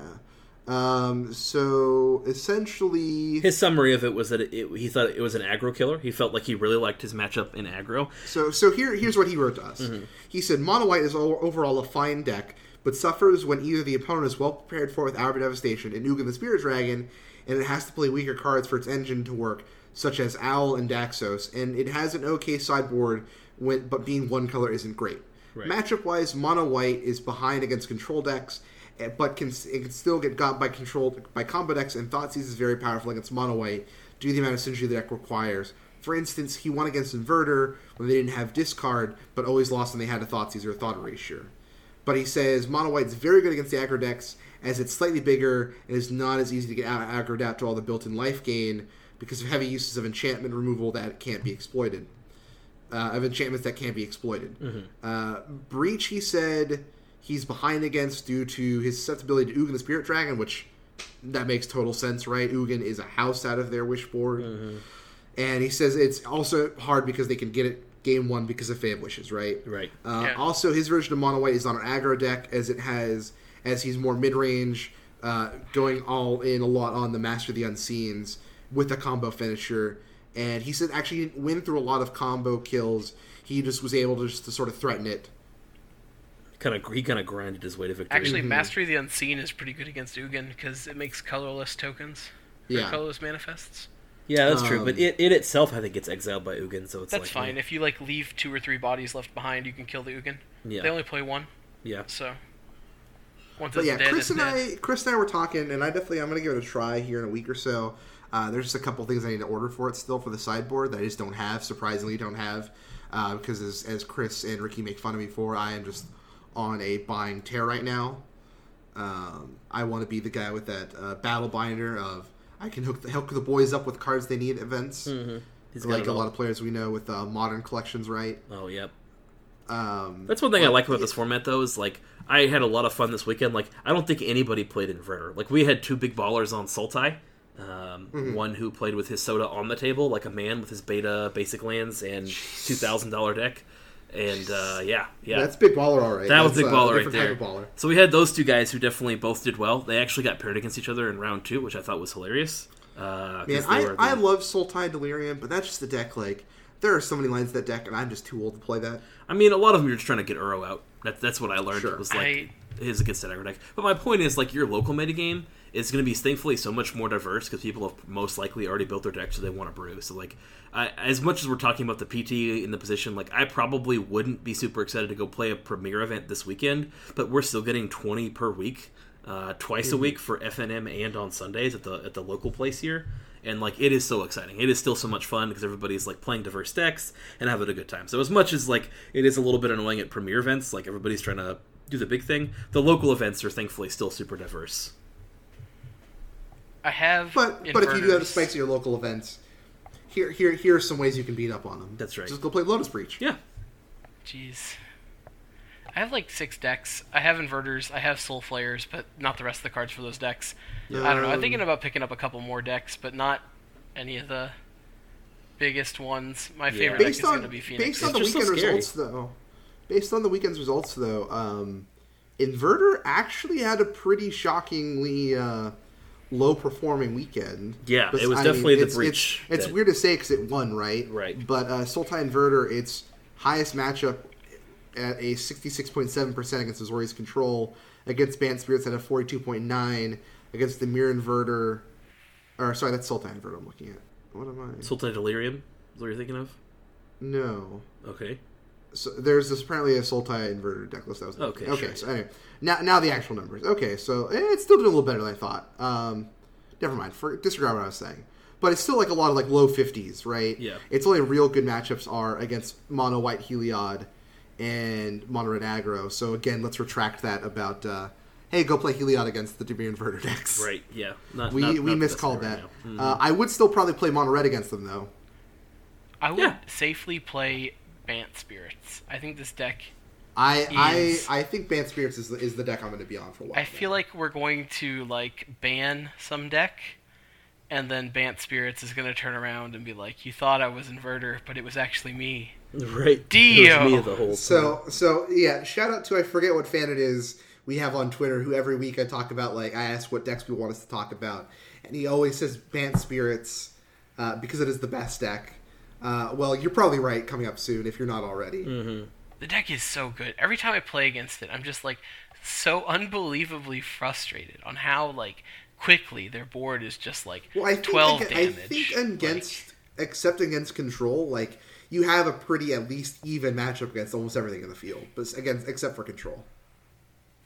Speaker 1: Um. So essentially,
Speaker 2: His summary of it was that it, it- he thought it was an aggro killer. He felt like he really liked his matchup in aggro.
Speaker 1: So so here here's what he wrote to us.
Speaker 2: Mm-hmm.
Speaker 1: He said mono white is o- overall a fine deck, but suffers when either the opponent is well prepared for with Hour of Devastation and Ugin the Spirit Dragon, and it has to play weaker cards for its engine to work, such as Owl and Daxos, and it has an okay sideboard when but being one color isn't great.
Speaker 2: Right.
Speaker 1: Matchup wise, mono white is behind against control decks. eh, But can it can still get got by control by combo decks, and Thoughtseize is very powerful against mono white due to the amount of synergy the deck requires. For instance, he won against Inverter when they didn't have discard, but always lost when they had a Thoughtseize or a Thought Erasure. But he says Mono White's very good against the aggro decks, as it's slightly bigger and is not as easy to get out aggroed out to all the built-in life gain because of heavy uses of enchantment removal that can't be exploited. Uh, of enchantments that can't be exploited. Uh, Breach, he said, he's behind against due to his susceptibility to Ugin the Spirit Dragon, which that makes total sense, right? Ugin is a house out of their wish board. And he says it's also hard because they can get it game one because of Fae of Wishes, right?
Speaker 2: Right.
Speaker 1: Uh,
Speaker 3: Yeah.
Speaker 1: Also, his version of Mono White is on an aggro deck as it has as he's more mid range, uh, going all in a lot on the Mastery of the Unseens with the combo finisher. And he said actually he didn't win through a lot of combo kills. He just was able to just to sort of threaten it.
Speaker 2: Kind of he kind of grinded his way to victory.
Speaker 3: Actually,
Speaker 1: Mhm.
Speaker 3: Mastery of the Unseen is pretty good against Ugin because it makes colorless tokens.
Speaker 1: Yeah.
Speaker 3: colorless manifests.
Speaker 2: yeah, that's true. But
Speaker 1: Um,
Speaker 2: it, it itself, I think, gets exiled by Ugin, so it's
Speaker 3: That's
Speaker 2: like,
Speaker 3: fine. If you like leave two or three bodies left behind, you can kill the Ugin.
Speaker 2: Yeah,
Speaker 3: They only play one,
Speaker 2: yeah.
Speaker 3: so once
Speaker 1: But yeah,
Speaker 3: dead,
Speaker 1: Chris and
Speaker 3: dead.
Speaker 1: I, Chris and I were talking, and I definitely I'm gonna give it a try here in a week or so. Uh, there's just a couple things I need to order for it still for the sideboard that I just don't have. Surprisingly, don't have uh, because as, as Chris and Ricky make fun of me for, I am just on a buying tear right now. Um, I want to be the guy with that uh, battle binder of I can hook the, hook the boys up with cards they need at events,
Speaker 2: Mm-hmm.
Speaker 1: Like a lot of players we know with uh, modern collections, right?
Speaker 2: Oh, yep.
Speaker 1: Um,
Speaker 2: That's one thing I like about this format, though, is like I had a lot of fun this weekend. Like I don't think anybody played Inverter. Like we had two big ballers on Sultai. Um,
Speaker 1: Mm-hmm.
Speaker 2: One who played with his soda on the table, like a man with his beta basic lands and two thousand dollar deck. And uh, yeah, yeah,
Speaker 1: That's big baller, all right.
Speaker 2: that was big baller right there.
Speaker 1: Baller.
Speaker 2: So we had those two guys who definitely both did well. They actually got paired against each other in round two, which I thought was hilarious. Uh,
Speaker 1: Man, I,
Speaker 2: the-
Speaker 1: I love Sultai Delirium, but that's just the deck. Like, there are so many lines in that deck, and I'm just too old to play that.
Speaker 2: I mean, a lot of them you're just trying to get Uro out. That, that's what I learned.
Speaker 1: Sure.
Speaker 2: It was like
Speaker 3: I-
Speaker 2: his against that aggro deck. But my point is, like, your local metagame is going to be thankfully so much more diverse because people have most likely already built their deck so they want to brew. So, like, I, as much as we're talking about the PT in the position, like, I probably wouldn't be super excited to go play a premier event this weekend, but we're still getting 20 per week. Uh, twice a week for FNM and on Sundays at the at the local place here, and like it is so exciting. It is still so much fun because everybody's like playing diverse decks and having a good time. So as much as like it is a little bit annoying at premier events, like everybody's trying to do the big thing, the local events are thankfully still super diverse.
Speaker 3: I have.
Speaker 1: But but if you do have the
Speaker 3: inverters.
Speaker 1: spikes at your local events, here here here are some ways you can beat up on them.
Speaker 2: That's right.
Speaker 1: Just go play Lotus Breach.
Speaker 2: Yeah,
Speaker 3: Jeez. I have like six decks. I have inverters. I have soul flayers, but not the rest of the cards for those decks. I don't know. I'm
Speaker 1: Um,
Speaker 3: thinking about picking up a couple more decks, but not any of the biggest ones. My favorite deck is going to be Phoenix.
Speaker 1: based on
Speaker 2: It's
Speaker 1: the
Speaker 2: just so
Speaker 1: weekend results, though. Based on the weekend's results, though, um, Inverter actually had a pretty shockingly uh, low performing weekend.
Speaker 2: Yeah,
Speaker 1: But,
Speaker 2: it was
Speaker 1: I
Speaker 2: definitely the
Speaker 1: it's,
Speaker 2: breach
Speaker 1: It's, it's weird to say because it won, right?
Speaker 2: Right.
Speaker 1: But uh, Sultai Inverter, its highest matchup at a 66.7% against Azorius Control, against Bant Spirits at a 42.9, against the Mirror Inverter, or sorry, that's Sultai Inverter I'm looking at. What am I?
Speaker 2: Sultai Delirium is what you're thinking of?
Speaker 1: no.
Speaker 2: Okay.
Speaker 1: So there's this apparently a Sultai inverter deck list that was
Speaker 2: Okay,
Speaker 1: Okay,
Speaker 2: sure.
Speaker 1: so anyway, now now the actual numbers. Okay, so eh, it's still doing a little better than I thought. Um, never mind. For disregard what I was saying, but it's still like a lot of like low fifties, right?
Speaker 2: Yeah.
Speaker 1: It's only real good matchups are against mono white Heliod and mono red aggro. So again, let's retract that about. Uh, Hey, go play Heliod against the Dimir Inverter decks.
Speaker 2: Right. Yeah. Not,
Speaker 1: We
Speaker 2: not-
Speaker 1: we
Speaker 2: not the best
Speaker 1: miscalled
Speaker 2: right
Speaker 1: that.
Speaker 2: now. Mhm.
Speaker 1: Uh, I would still probably play mono red against them though.
Speaker 3: I would
Speaker 2: Yeah.
Speaker 3: safely play Bant Spirits. I think this deck.
Speaker 1: I
Speaker 3: Is-
Speaker 1: I I think Bant Spirits is the, is the deck I'm going to be on for a while.
Speaker 3: I feel like we're going to like ban some deck, and then Bant Spirits is going to turn around and be like, "You thought I was inverter, but it was actually me."
Speaker 2: Right.
Speaker 3: Dio.
Speaker 2: It was me the whole time.
Speaker 1: So so yeah, shout out to I forget what fan it is we have on Twitter who every week I talk about like I ask what decks we want us to talk about, and he always says Bant Spirits uh, because it is the best deck. Uh, well, you're probably right. Coming up soon, if you're not already.
Speaker 2: Mm.
Speaker 3: The deck is so good. Every time I play against it, I'm just like so unbelievably frustrated on how like quickly their board is just like
Speaker 1: Well, I think
Speaker 3: 12
Speaker 1: aga- I
Speaker 3: damage.
Speaker 1: think
Speaker 3: Like,
Speaker 1: against except against control, like you have a pretty at least even matchup against almost everything in the field, but again, except for control.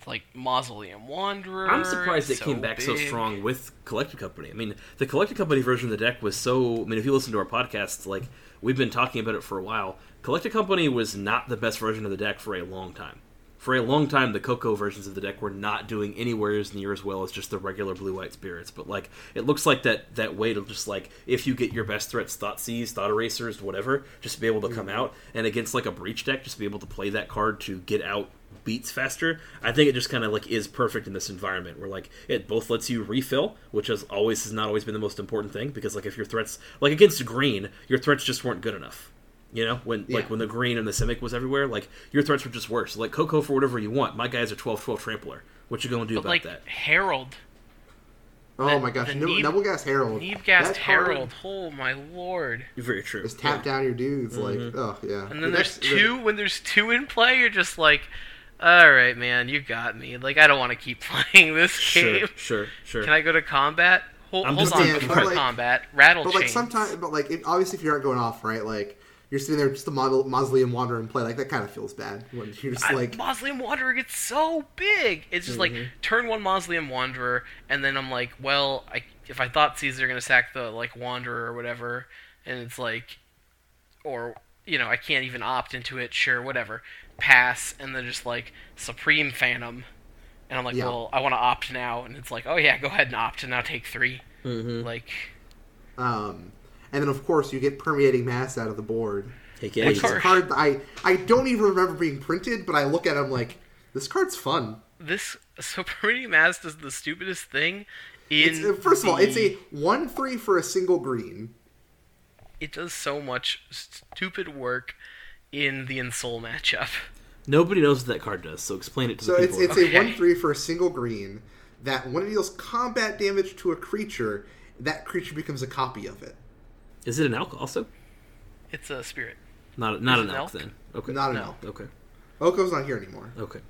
Speaker 3: like Mausoleum Wanderer.
Speaker 2: I'm surprised it
Speaker 3: so
Speaker 2: came back so strong with Collected Company. I mean, the Collected Company version of the deck was so. I mean, if you listen to our podcasts, like we've been talking about it for a while. Collected Company was not the best version of the deck for a long time. For a long time, the cocoa versions of the deck were not doing anywhere as near as well as just the regular blue white spirits. But like, it looks like that that way to just like if you get your best threats, thought seize, Thought Erasures, whatever, just be able to come out and against like a breach deck, just be able to play that card to get out beats faster. I think it just kind of like is perfect in this environment where like it both lets you refill, which has always has not always been the most important thing because like if your threats like against green, your threats just weren't good enough. You know, when
Speaker 1: Yeah.
Speaker 2: like when the green and the Simic was everywhere, like your threats were just worse. Like Coco for whatever you want. My guys are 12-12 trampler. What you gonna do
Speaker 3: But
Speaker 2: about
Speaker 3: like
Speaker 2: that?
Speaker 3: Herald.
Speaker 1: Oh
Speaker 3: The-
Speaker 1: my gosh,
Speaker 3: the
Speaker 1: Nib-
Speaker 3: Neve-
Speaker 1: Nebelgast Herald.
Speaker 3: Neebgast
Speaker 1: That card
Speaker 3: Herald. Oh my lord!
Speaker 2: Very true.
Speaker 1: Just tap down your dudes, like
Speaker 2: Mm-hmm.
Speaker 1: oh yeah.
Speaker 3: And
Speaker 1: The
Speaker 3: then there's
Speaker 1: deck's- the-
Speaker 3: two. When there's two in play, you're just like, all right, man, you got me. Like I don't want to keep playing this
Speaker 2: Sure,
Speaker 3: game.
Speaker 2: sure, sure.
Speaker 3: Can I go to combat? Hold,
Speaker 2: I'm
Speaker 3: hold on
Speaker 1: saying,
Speaker 3: before
Speaker 1: like-
Speaker 3: combat. Rattle
Speaker 1: But like sometimes, but like if, obviously if you aren't going off right, like you're sitting there just the model, mausoleum wander and play, like that kind of feels bad when you're just
Speaker 3: I-
Speaker 1: like
Speaker 3: Mausoleum Wanderer gets so big. It's just like turn one Mausoleum Wanderer, and then I'm like, well, I, if I thought Caesar gonna sack the like Wanderer or whatever, and it's like, or you know, I can't even opt into it. Sure, whatever, pass, and then just like Supreme Phantom, and I'm like,
Speaker 1: Yeah.
Speaker 3: well, I want to opt now, and it's like, oh yeah, go ahead and opt, and now take 3
Speaker 2: Mhm.
Speaker 3: Like,
Speaker 1: um, and then of course you get permeating mass out of the board.
Speaker 2: Take
Speaker 1: Which is
Speaker 2: easy.
Speaker 1: a card that I I don't even remember being printed, but I look at it, I'm like, this card's fun.
Speaker 3: this Supreme Mass does the stupidest thing. In
Speaker 1: It's, uh, first of all, it's a one three for a single green.
Speaker 3: it does so much stupid work in the Ensoul matchup.
Speaker 2: Nobody knows what that card does, so explain it to
Speaker 1: So
Speaker 2: the
Speaker 1: it's
Speaker 2: people.
Speaker 1: it's
Speaker 3: Okay.
Speaker 1: a one three for a single green that when it deals combat damage to a creature, that creature becomes a copy of it.
Speaker 2: Is it an elk also?
Speaker 3: It's a spirit.
Speaker 2: Not not
Speaker 3: Is
Speaker 2: an
Speaker 3: it
Speaker 2: elk,
Speaker 3: elk?
Speaker 2: then. Okay.
Speaker 1: Not an
Speaker 3: No.
Speaker 1: elk.
Speaker 2: Okay.
Speaker 1: Oko's not here anymore.
Speaker 2: Okay.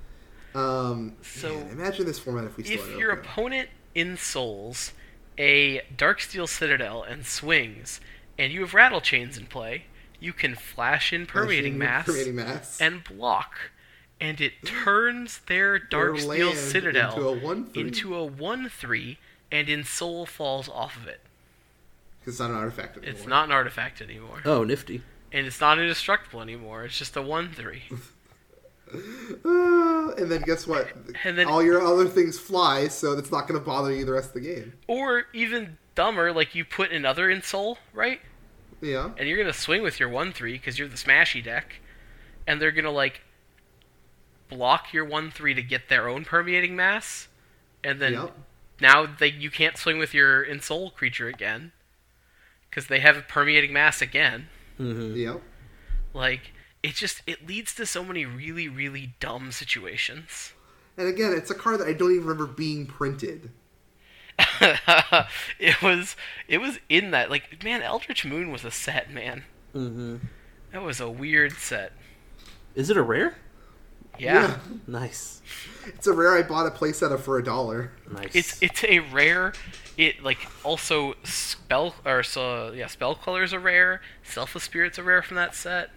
Speaker 1: Um,
Speaker 3: So,
Speaker 1: man, imagine this format if we still
Speaker 3: If
Speaker 1: had
Speaker 3: your
Speaker 1: Oko.
Speaker 3: opponent Ensouls a Darksteel Citadel and swings, and you have Rattle Chains in play, you can flash in Permeating Mass
Speaker 1: permeating mass,
Speaker 3: and block, and it turns their Darksteel
Speaker 1: land
Speaker 3: Citadel
Speaker 1: into a 1/3.
Speaker 3: and in 1-3, and Ensoul falls off of it.
Speaker 1: It's not an artifact anymore.
Speaker 3: It's not an artifact anymore.
Speaker 2: Oh, nifty.
Speaker 3: And it's not indestructible anymore. It's just a 1-3.
Speaker 1: Uh, and then guess what?
Speaker 3: And then-
Speaker 1: all your other things fly, so it's not going to bother you the rest of the game.
Speaker 3: Or even dumber, like you put another Ensoul, right?
Speaker 1: Yeah.
Speaker 3: and you're gonna swing with your one three because you're the smashy deck, and they're gonna like block your one three to get their own permeating mass, and then
Speaker 1: Yep.
Speaker 3: now they you can't swing with your Ensoul creature again because they have a permeating mass again.
Speaker 2: Mm-hmm.
Speaker 1: Yep.
Speaker 3: Like it just it leads to so many really really dumb situations.
Speaker 1: And again, it's a card that I don't even remember being printed.
Speaker 3: it was it was in that like man, Eldritch Moon was a set, man.
Speaker 2: Mm-hmm.
Speaker 3: That was a weird set.
Speaker 2: Is it a rare?
Speaker 3: Yeah.
Speaker 2: Nice.
Speaker 1: It's a rare I bought a playset of for a dollar.
Speaker 2: Nice.
Speaker 3: It's it's a rare. It like also spell or so yeah Spell Quellers are rare. Selfless spirits are rare from that set.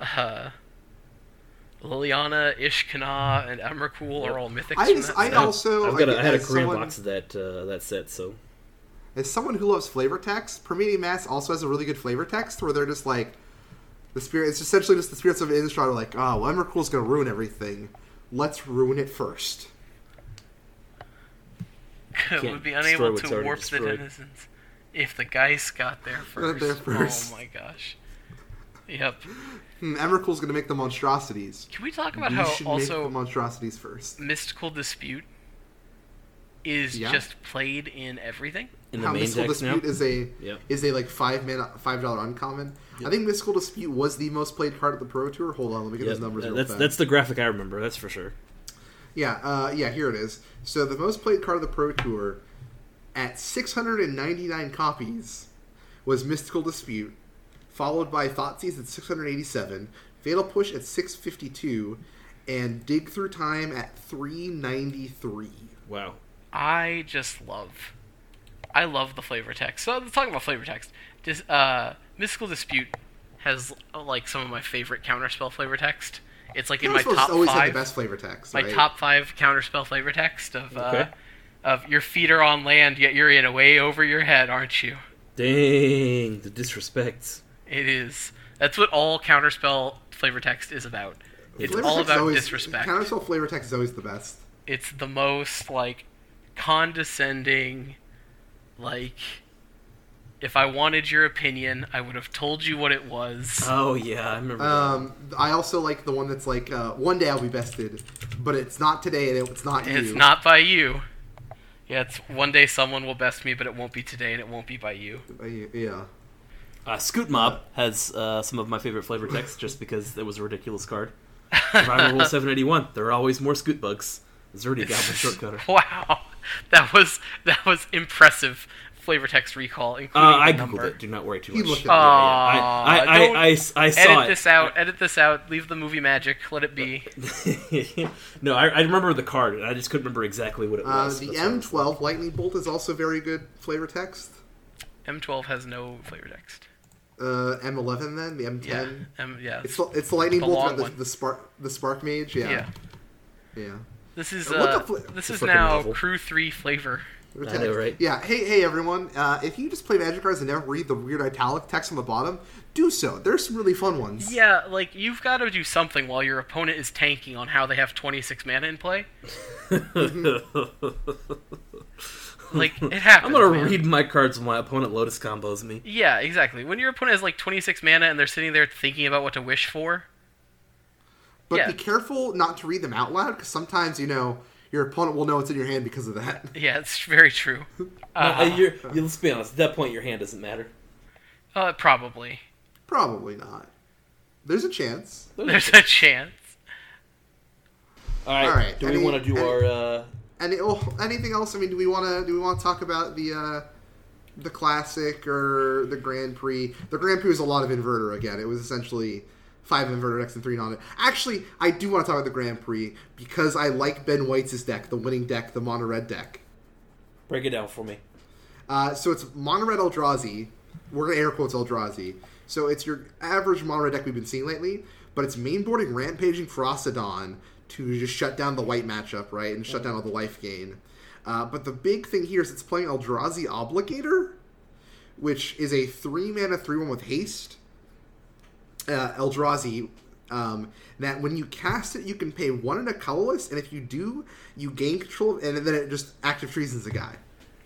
Speaker 3: Uh, Liliana, Ishkanah, and Emrakul are all mythics.
Speaker 1: I,
Speaker 3: from that
Speaker 1: I
Speaker 3: set.
Speaker 1: also
Speaker 2: I've got a, I had a
Speaker 1: as
Speaker 2: Korean
Speaker 1: someone-
Speaker 2: box of that uh, that set, so
Speaker 1: As someone who loves flavor text, Permeating Mass also has a really good flavor text where they're just like the spirit. It's essentially just the spirits of Innistrad are like, oh, well, Emrakul's going to ruin everything. Let's ruin it first.
Speaker 3: would be unable to
Speaker 2: already
Speaker 3: warp the
Speaker 2: destroyed.
Speaker 3: denizens if the Geist got there first.
Speaker 1: there first.
Speaker 3: Oh my gosh. Yep.
Speaker 1: Hmm, Emrakul's going to make the monstrosities.
Speaker 3: Can we talk about
Speaker 1: We
Speaker 3: how
Speaker 1: should make the
Speaker 3: also
Speaker 1: monstrosities first.
Speaker 3: Mystical Dispute is
Speaker 1: Yeah.
Speaker 3: just played in everything?
Speaker 2: in the
Speaker 1: How
Speaker 2: main
Speaker 1: Mystical
Speaker 2: decks now.
Speaker 1: Dispute is a
Speaker 2: Yep.
Speaker 1: is a like five man five dollar uncommon. I think Mystical Dispute was the most played card of the Pro Tour. Hold on, let me get
Speaker 2: Yeah,
Speaker 1: those numbers. real
Speaker 2: that's
Speaker 1: fast.
Speaker 2: that's the graphic I remember. That's for sure.
Speaker 1: Yeah, uh, yeah, here it is. So the most played card of the Pro Tour at 699 copies was Mystical Dispute, followed by Thoughtseize at 687, Fatal Push at 652, and Dig Through Time at 393.
Speaker 2: Wow.
Speaker 3: I just love. I love the flavor text. So I'm talking about flavor text, dis, uh, Mystical Dispute has like some of my favorite counterspell flavor text. It's like in my
Speaker 1: Counterspell's
Speaker 3: top
Speaker 1: always had
Speaker 3: five.
Speaker 1: the best flavor text.
Speaker 3: my
Speaker 1: right?
Speaker 3: top five counterspell flavor text of uh, of your feet are on land, yet you're in a way over your head, aren't you?
Speaker 2: Dang, the disrespect.
Speaker 3: It is. That's what all counterspell flavor text is about. It's
Speaker 1: Flavor
Speaker 3: all about
Speaker 1: always-
Speaker 3: disrespect.
Speaker 1: Counterspell flavor text is always the best.
Speaker 3: It's the most like condescending. Like, if I wanted your opinion, I would have told you what it was.
Speaker 2: Oh yeah, I remember. that.
Speaker 1: Um, I also like the one that's like, uh, one day I'll be bested, but it's not today and it's not you.
Speaker 3: it's not by you. Yeah, it's one day someone will best me, but it won't be today, and it won't be by you.
Speaker 1: Uh, Yeah.
Speaker 2: Uh, Scoot Mob has uh, some of my favorite flavor text just because it was a ridiculous card. Survival Rule 781. There are always more Scoot bugs. Zerdy Goblin Shortcutter.
Speaker 3: Wow, that was that was impressive flavor text recall,
Speaker 2: Uh,
Speaker 3: including
Speaker 2: I
Speaker 3: the
Speaker 2: googled
Speaker 3: number.
Speaker 2: it. Do not worry too
Speaker 1: He
Speaker 2: much.
Speaker 1: looked at
Speaker 2: Yeah,
Speaker 1: it.
Speaker 2: yeah,
Speaker 3: Aw,
Speaker 2: I, I,
Speaker 3: don't
Speaker 2: I, I, I saw
Speaker 3: Edit
Speaker 2: it.
Speaker 3: this out. Edit this out. Leave the movie magic. Let it be.
Speaker 2: no, I, I remember the card. I just couldn't remember exactly what it
Speaker 1: Uh,
Speaker 2: was.
Speaker 1: the
Speaker 2: That's why was
Speaker 1: M12 Lightning Bolt is also very good flavor text.
Speaker 3: M12 has no flavor text.
Speaker 1: Uh, M11 then the M10.
Speaker 3: Yeah, um, yeah.
Speaker 1: It's the, it's the Lightning
Speaker 3: The
Speaker 1: Bolt
Speaker 3: long
Speaker 1: the,
Speaker 3: one.
Speaker 1: the spark the Spark Mage. Yeah.
Speaker 3: yeah.
Speaker 1: Yeah.
Speaker 3: This is
Speaker 1: Uh, what
Speaker 3: uh,
Speaker 1: the fl-
Speaker 3: this is now
Speaker 2: novel.
Speaker 3: Crew Three flavor.
Speaker 2: I know, right?
Speaker 1: Yeah. Hey, hey, everyone. Uh, if you just play Magic cards and never read the weird italic text on the bottom, do so. There's some really fun ones.
Speaker 3: Yeah, like you've got to do something while your opponent is tanking on how they have 26 mana in play. Like it happens.
Speaker 2: I'm gonna
Speaker 3: man.
Speaker 2: read my cards when my opponent Lotus combos me.
Speaker 3: Yeah, exactly. When your opponent has like 26 mana and they're sitting there thinking about what to wish for.
Speaker 1: But
Speaker 3: Yeah.
Speaker 1: be careful not to read them out loud because sometimes you know your opponent will know it's in your hand because of that.
Speaker 3: Yeah, it's very true.
Speaker 2: Uh, you're, you let's be honest. At that point, your hand doesn't matter.
Speaker 3: Uh, probably.
Speaker 1: Probably not. There's a chance.
Speaker 3: There's a chance.
Speaker 2: All right.
Speaker 1: All right,
Speaker 2: Do we want to do
Speaker 1: any-
Speaker 2: our? Uh,
Speaker 1: And oh, anything else? I mean, do we want to do we want to talk about the uh, the classic or the Grand Prix? The Grand Prix was a lot of inverter again. It was essentially five inverter decks and three non. Actually, I do want to talk about the Grand Prix because I like Ben White's deck, the winning deck, the mono red deck.
Speaker 2: break it down for me.
Speaker 1: Uh, so it's mono red Eldrazi. We're gonna air quotes Eldrazi. So it's your average mono red deck we've been seeing lately, but it's mainboarding rampaging Ferocidon to just shut down the white matchup, right, and shut down all the life gain. Uh, but the big thing here is it's playing Eldrazi Obligator, which is a three mana three one with haste. Uh, Eldrazi. Um, that when you cast it, you can pay one and a colorless, and if you do, you gain control, and then it just active treasons a guy.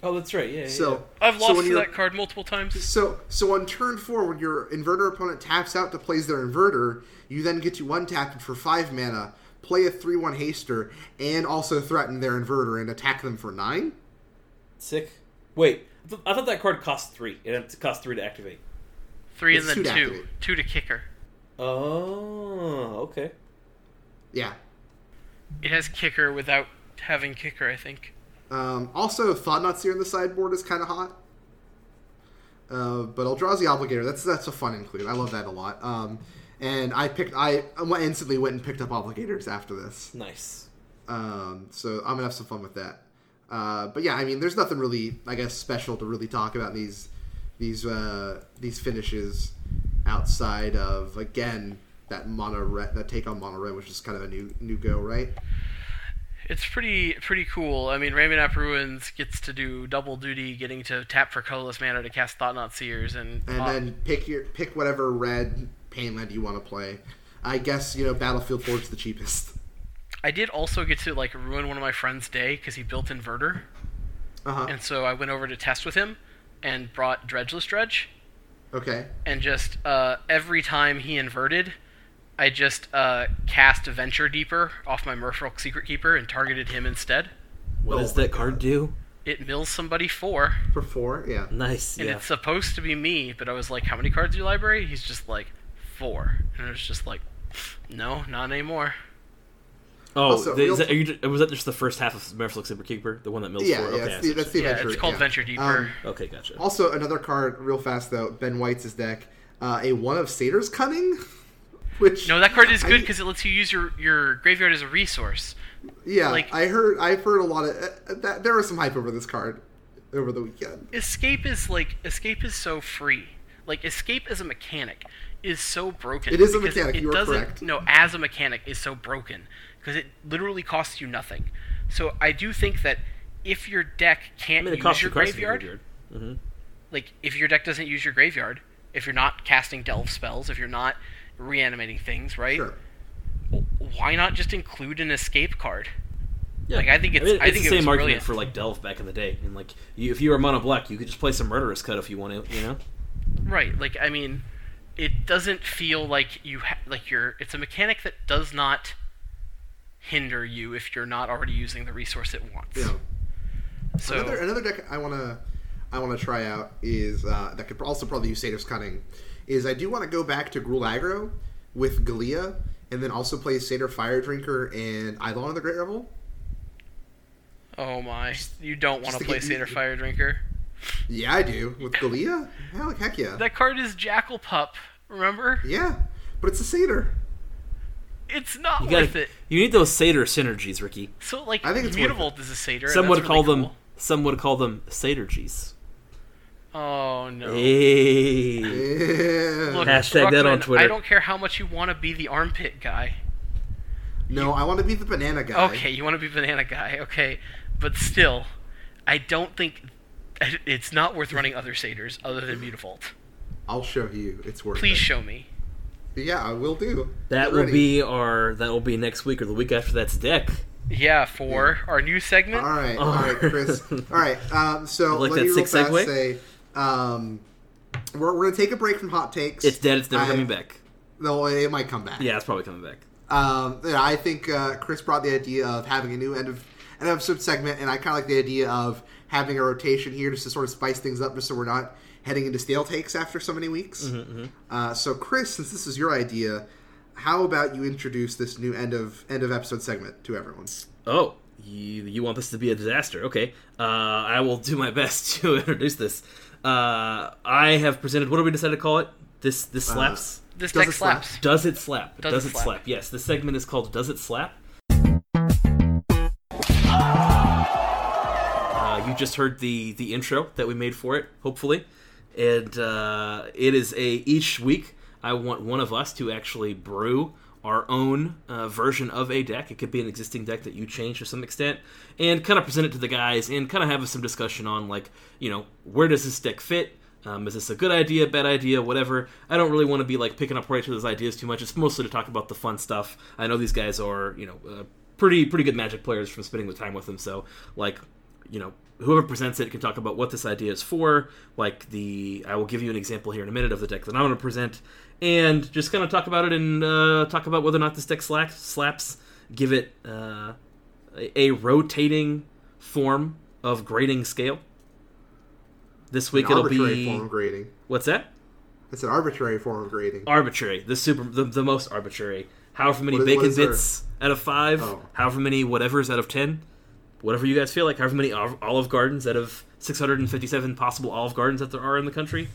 Speaker 2: Oh, that's right. Yeah.
Speaker 1: So
Speaker 3: I've lost
Speaker 1: when
Speaker 3: to
Speaker 1: you're-
Speaker 3: that card multiple times.
Speaker 1: so, so on turn four, when your inverter opponent taps out to place their inverter, you then get to untap it for five mana, play a three-one haster, and also threaten their inverter and attack them for nine.
Speaker 2: Sick. Wait, I th- I thought that card cost three. It cost three to activate.
Speaker 3: Three
Speaker 1: It's
Speaker 3: and then
Speaker 1: two to
Speaker 3: two.
Speaker 1: activate.
Speaker 3: Two to kicker.
Speaker 2: Oh, okay.
Speaker 1: Yeah,
Speaker 3: It has kicker without having kicker, I think.
Speaker 1: Um, also, Thought-Knot Seer in the sideboard is kind of hot. Uh, but Eldrazi Obligator, that's that's a fun include. I love that a lot. Um, and I picked, I instantly went and picked up Obligators after this.
Speaker 2: Nice.
Speaker 1: Um, so I'm gonna have some fun with that. Uh, but yeah, I mean, there's nothing really, I guess, special to really talk about in these these uh, these finishes outside of again that mono red, that take on mono red, which is kind of a new new go, right?
Speaker 3: It's pretty pretty cool. I mean, Ramunap Ruins gets to do double duty, getting to tap for colorless mana to cast Thought-Knot Seers, and
Speaker 1: and then pick your pick whatever red pain land you want to play. I guess you know Battlefield Forge the cheapest.
Speaker 3: I did also get to like ruin one of my friend's day because he built inverter,
Speaker 1: uh-huh.
Speaker 3: and so I went over to test with him and brought Dredgeless Dredge.
Speaker 1: Okay.
Speaker 3: And just uh, every time he inverted, I just uh, cast Venture Deeper off my Merfolk Secret Keeper and targeted him instead.
Speaker 2: What oh does that card do?
Speaker 3: It mills somebody four.
Speaker 1: For four, yeah.
Speaker 2: Nice.
Speaker 3: And
Speaker 2: yeah.
Speaker 3: it's supposed to be me, but I was like, "How many cards do you library?" He's just like, four, and I was just like, "No, not anymore."
Speaker 2: Oh, also, the, that, you, was that just the first half of Merfolk Super Keeper, the one that mills
Speaker 1: yeah,
Speaker 2: for?
Speaker 1: Yeah, okay, that's the, that's the
Speaker 3: yeah, it's called
Speaker 1: yeah.
Speaker 3: Venture Deeper.
Speaker 2: Um, okay, gotcha.
Speaker 1: Also, another card, real fast though, Ben White's deck, uh, a one of Satyr's Cunning, which
Speaker 3: no, that card is good because it lets you use your your graveyard as a resource.
Speaker 1: Yeah, like, I heard, I've heard a lot of uh, that. There was some hype over this card over the weekend.
Speaker 3: Escape is like escape is so free. Like escape as a mechanic is so broken.
Speaker 1: It is a mechanic. You are correct.
Speaker 3: No, as a mechanic is so broken because it literally costs you nothing. So I do think that if your deck can't
Speaker 2: I mean,
Speaker 3: use your graveyard,
Speaker 2: graveyard. Mm-hmm.
Speaker 3: like if your deck doesn't use your graveyard, if you're not casting delve spells, if you're not reanimating things, right?
Speaker 1: Sure.
Speaker 3: Why not just include an escape card?
Speaker 2: Yeah.
Speaker 3: Like I think it's,
Speaker 2: I, mean, it's
Speaker 3: I think
Speaker 2: the same argument
Speaker 3: brilliant.
Speaker 2: for like delve back in the day, and like you, if you were mono black, you could just play some murderous cut if you want to, you know.
Speaker 3: Right. Like I mean, it doesn't feel like you ha- like you're. It's a mechanic that does not hinder you if you're not already using the resource it wants.
Speaker 1: Yeah.
Speaker 3: So
Speaker 1: another another deck I wanna I wanna try out is uh, that could also probably use Satyr's Cunning. Is I do want to go back to Gruul Aggro with Gallia, and then also play Satyr Fire Drinker and Eidolon of the Great Revel.
Speaker 3: Oh my! You don't want to play Satyr Fire Drinker.
Speaker 1: Yeah, I do with Gallia. Hell, heck yeah.
Speaker 3: That card is Jackal Pup. Remember?
Speaker 1: Yeah, but it's a Satyr.
Speaker 3: It's not
Speaker 2: you
Speaker 3: worth
Speaker 2: gotta,
Speaker 3: it.
Speaker 2: You need those satyr synergies, Ricky.
Speaker 3: So like,
Speaker 1: I think it's
Speaker 3: Mutavault is a satyr.
Speaker 2: Some would
Speaker 3: really
Speaker 2: call
Speaker 3: cool.
Speaker 2: them. Some would call them satyrgies.
Speaker 3: Oh no.
Speaker 2: Hey.
Speaker 1: Yeah.
Speaker 3: Look,
Speaker 2: Hashtag that on Twitter.
Speaker 3: I don't care how much you want to be the armpit guy.
Speaker 1: No, I want to be the banana guy.
Speaker 3: Okay, you want to be banana guy. Okay, but still, I don't think it's not worth running other satyrs other than Mutavault.
Speaker 1: I'll show you. It's worth
Speaker 3: Please
Speaker 1: it.
Speaker 3: show me.
Speaker 1: Yeah, I will do.
Speaker 2: That
Speaker 1: Get
Speaker 2: will
Speaker 1: ready.
Speaker 2: be our. That will be next week or the week after. That's deck.
Speaker 3: Yeah, for our new segment.
Speaker 1: All right, all right, Chris. All right. Um, so
Speaker 2: like
Speaker 1: let me real
Speaker 2: sick
Speaker 1: fast
Speaker 2: segue?
Speaker 1: say, um, we're, we're gonna take a break from hot takes.
Speaker 2: It's dead. It's never
Speaker 1: I-
Speaker 2: coming back.
Speaker 1: No, it might come back.
Speaker 2: Yeah, it's probably coming back.
Speaker 1: Um, yeah, I think uh, Chris brought the idea of having a new end of an episode segment, and I kind of like the idea of having a rotation here just to sort of spice things up, just so we're not heading into stale takes after so many weeks.
Speaker 2: Mm-hmm,
Speaker 1: Uh, so, Chris, since this is your idea, how about you introduce this new end of end of episode segment to everyone?
Speaker 2: Oh, you, you want this to be a disaster? Okay, uh, I will do my best to introduce this. Uh, I have presented. What do we decide to call it? This this slaps.
Speaker 3: This
Speaker 1: Does
Speaker 3: deck
Speaker 1: it slap?
Speaker 3: slaps.
Speaker 2: Does it slap?
Speaker 3: Does it
Speaker 2: it
Speaker 3: slap?
Speaker 2: slap? Yes. The segment is called "Does It Slap." Uh, you just heard the the intro that we made for it, hopefully, and uh, it is a each week. I want one of us to actually brew our own uh, version of a deck. It could be an existing deck that you change to some extent, and kind of present it to the guys, and kind of have some discussion on like, you know, where does this deck fit? Um, is this a good idea, bad idea, whatever? I don't really want to be like picking up right to those ideas too much. It's mostly to talk about the fun stuff. I know these guys are, you know, uh, pretty pretty good Magic players from spending the time with them. So like, you know, whoever presents it can talk about what this idea is for. Like the, I will give you an example here in a minute of the deck that I'm going to present, and just kind of talk about it and uh, talk about whether or not this deck slack, slaps. Give it uh, a, rotating form of grading scale. This week
Speaker 1: An
Speaker 2: it'll
Speaker 1: arbitrary
Speaker 2: be
Speaker 1: form grading.
Speaker 2: what's that?
Speaker 1: It's an arbitrary form of grading.
Speaker 2: Arbitrary, the super, the, the most arbitrary. however many
Speaker 1: is-
Speaker 2: bacon
Speaker 1: is there?
Speaker 2: bits out of five,
Speaker 1: Oh.
Speaker 2: however many whatever's out of ten, whatever you guys feel like, however many Olive Gardens out of 657 possible Olive Gardens that there are in the country,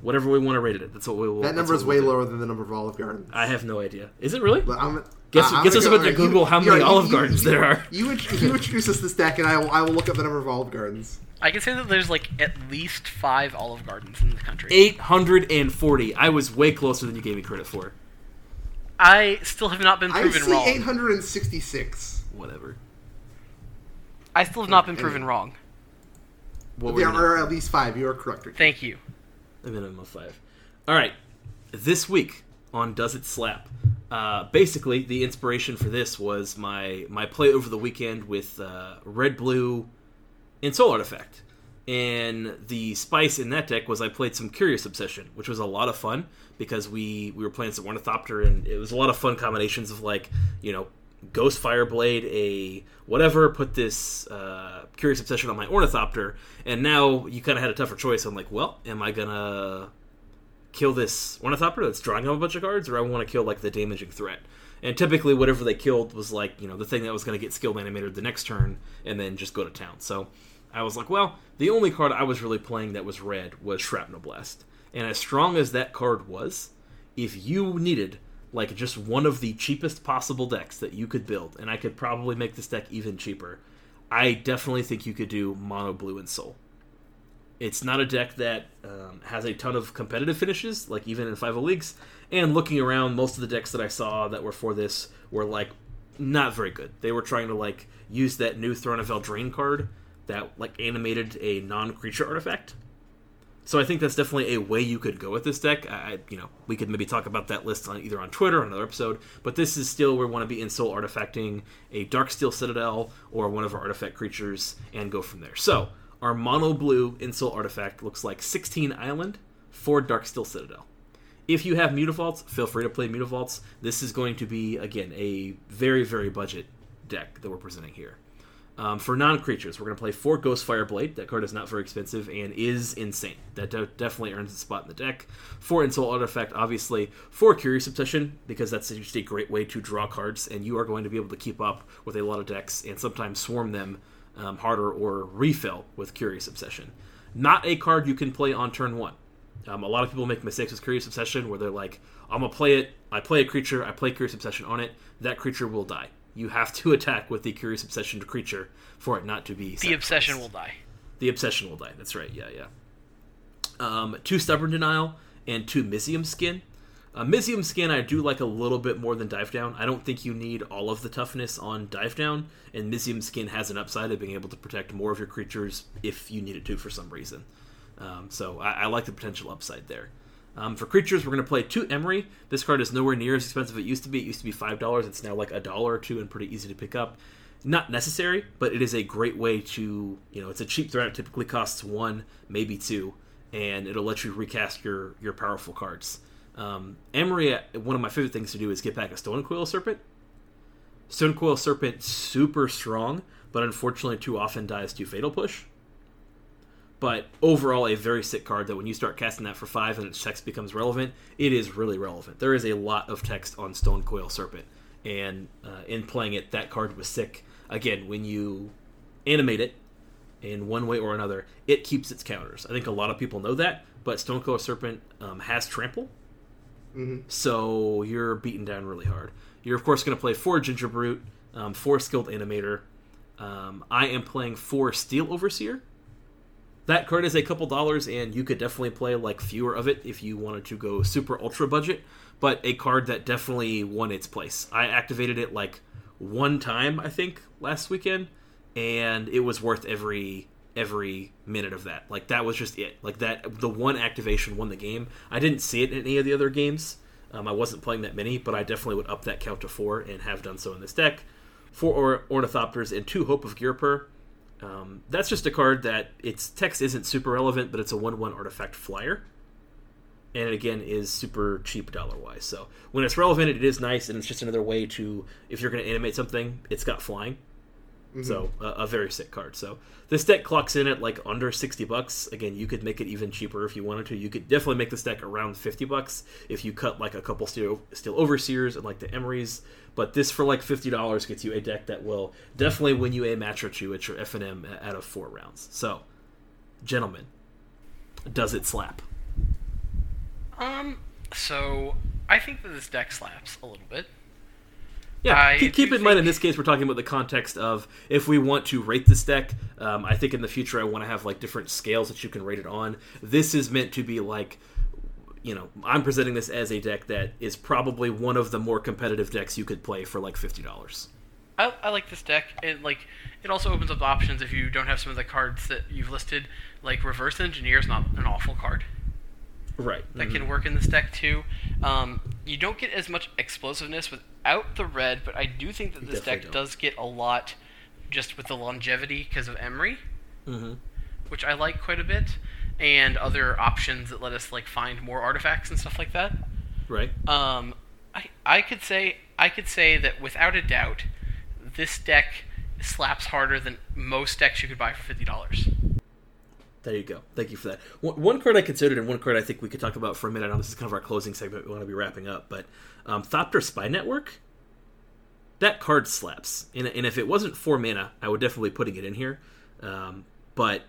Speaker 2: whatever we want to rate it. That's what we will.
Speaker 1: That
Speaker 2: that's
Speaker 1: number
Speaker 2: what
Speaker 1: is
Speaker 2: we'll
Speaker 1: way
Speaker 2: do.
Speaker 1: lower than the number of Olive Gardens.
Speaker 2: I have no idea. Is it really?
Speaker 1: But I'm,
Speaker 2: Guess-
Speaker 1: I- I'm
Speaker 2: guess us
Speaker 1: go-
Speaker 2: about to
Speaker 1: you-
Speaker 2: Google how many
Speaker 1: you-
Speaker 2: Olive
Speaker 1: you-
Speaker 2: Gardens
Speaker 1: you-
Speaker 2: there are.
Speaker 1: You, you introduce us this deck, and I will, I will look up the number of Olive Gardens.
Speaker 3: I can say that there's like at least five Olive Gardens in the country.
Speaker 2: 840. I was way closer than you gave me credit for.
Speaker 3: I still have not been proven
Speaker 1: I
Speaker 3: proven
Speaker 1: see
Speaker 3: wrong.
Speaker 1: 866.
Speaker 2: Whatever.
Speaker 3: I still have not been
Speaker 1: Anyway.
Speaker 3: proven wrong.
Speaker 2: What were
Speaker 1: There
Speaker 2: you gonna-
Speaker 1: are at least five. You are correct. Ricky.
Speaker 3: Thank you.
Speaker 2: A minimum of five. All right. This week on Does It Slap? Uh, basically, the inspiration for this was my my play over the weekend with uh, Red Blue Ensoul Artifact. And the spice in that deck was I played some Curious Obsession, which was a lot of fun because we we were playing some Ornithopter, and it was a lot of fun combinations of like you know Ghost Fireblade, a whatever, put this uh, Curious Obsession on my Ornithopter, and now you kind of had a tougher choice. I'm like, well, am I gonna kill this Ornithopter that's drawing up a bunch of cards, or I want to kill like the damaging threat? And typically, whatever they killed was like you know the thing that was going to get skill animated the next turn, and then just go to town. So I was like, well, the only card I was really playing that was red was Shrapnel Blast, and as strong as that card was, if you needed like just one of the cheapest possible decks that you could build, and I could probably make this deck even cheaper, I definitely think you could do Mono Blue Ensoul. It's not a deck that um, has a ton of competitive finishes, like even in 5 leagues. And looking around, most of the decks that I saw that were for this were like not very good. They were trying to like use that new Throne of Eldraine card that like animated a non-creature artifact. So I think that's definitely a way you could go with this deck. I, you know, we could maybe talk about that list on either on Twitter or another episode. But this is still where we want to be Ensoul artifacting a Darksteel Citadel or one of our artifact creatures and go from there. So our mono blue Ensoul artifact looks like 16 Island for Darksteel Citadel. If you have Mutavaults, feel free to play Mutavaults. This is going to be again a very very budget deck that we're presenting here. Um, for non-creatures, we're going to play four Ghost Fireblade. That card is not very expensive and is insane. That de- definitely earns a spot in the deck. Four Ensoul Artifact, obviously. Four Curious Obsession, because that's just a great way to draw cards, and you are going to be able to keep up with a lot of decks and sometimes swarm them um, harder or refill with Curious Obsession. Not a card you can play on turn one. Um, a lot of people make mistakes with Curious Obsession where they're like, I'm going to play it, I play a creature, I play Curious Obsession on it, that creature will die. You have to attack with the Curious Obsession creature for it not to be.
Speaker 3: The
Speaker 2: sacrificed.
Speaker 3: obsession will die.
Speaker 2: The obsession will die. That's right. Yeah, yeah. Um, two stubborn denial and two Mizzium skin. Uh, Mizzium skin I do like a little bit more than dive down. I don't think you need all of the toughness on dive down, and Mizzium skin has an upside of being able to protect more of your creatures if you need it to for some reason. Um, so I, I like the potential upside there. Um, for creatures, we're going to play two Emry. This card is nowhere near as expensive as it used to be. It used to be five dollars. It's now like a dollar or two, and pretty easy to pick up. Not necessary, but it is a great way to you know it's a cheap threat. It typically costs one, maybe two, and it'll let you recast your your powerful cards. Um, Emry, uh, one of my favorite things to do is get back a Stone Coil Serpent. Stone Coil Serpent, super strong, but unfortunately too often dies to Fatal Push but overall a very sick card that when you start casting that for five and its text becomes relevant it is really relevant. There is a lot of text on stone coil serpent and uh, in playing it that card was sick. Again when you animate it in one way or another it keeps its counters. I think a lot of people know that but stone coil serpent um, has trample. So you're beaten down really hard. You're of course going to play four ginger brute um, four skilled animator. Um, i am playing four steel overseer that card is a couple dollars, and you could definitely play like fewer of it if you wanted to go super ultra budget. But a card that definitely won its place. I activated it like one time, I think, last weekend, and it was worth every every minute of that. Like that was just it. Like that, the one activation won the game. I didn't see it in any of the other games. Um, I wasn't playing that many, but I definitely would up that count to four and have done so in this deck. Four or- Ornithopters and two Hope of Ghirapur. Um, that's just a card that its text isn't super relevant, but it's a one-one artifact flyer, and it again is super cheap dollar wise. So when it's relevant, it is nice, and it's just another way to if you're going to animate something, it's got flying. So uh, a very sick card. So this deck clocks in at like under sixty bucks. Again, you could make it even cheaper if you wanted to. You could definitely make this deck around fifty bucks if you cut like a couple steel steel overseers and like the Emrys. But this for like fifty dollars gets you a deck that will definitely win you a match or two at your F and M out of four rounds. So, gentlemen, does it slap?
Speaker 3: Um, so I think that this deck slaps a little bit.
Speaker 2: Yeah,
Speaker 3: I
Speaker 2: keep, keep in mind in this case we're talking about the context of if we want to rate this deck. Um, I think in the future I want to have like different scales that you can rate it on. This is meant to be like, you know, I'm presenting this as a deck that is probably one of the more competitive decks you could play for like fifty dollars.
Speaker 3: I, I like this deck. It like it also opens up options if you don't have some of the cards that you've listed. Like Reverse Engineer is not an awful card.
Speaker 2: Right.
Speaker 3: that can work in this deck too. Um, you don't get as much explosiveness without the red, but I do think that this deck
Speaker 2: don't.
Speaker 3: does get a lot just with the longevity because of Emry,
Speaker 2: hmm
Speaker 3: which I like quite a bit, and other options that let us like find more artifacts and stuff like that.
Speaker 2: Right.
Speaker 3: Um, I I could say I could say that without a doubt, this deck slaps harder than most decks you could buy for fifty dollars.
Speaker 2: There you go. Thank you for that. One, card I considered, and one card I think we could talk about for a minute. I know this is kind of our closing segment. We want to be wrapping up, but um, Thopter Spy Network. That card slaps, and, and if it wasn't four mana, I would definitely be putting it in here. Um, but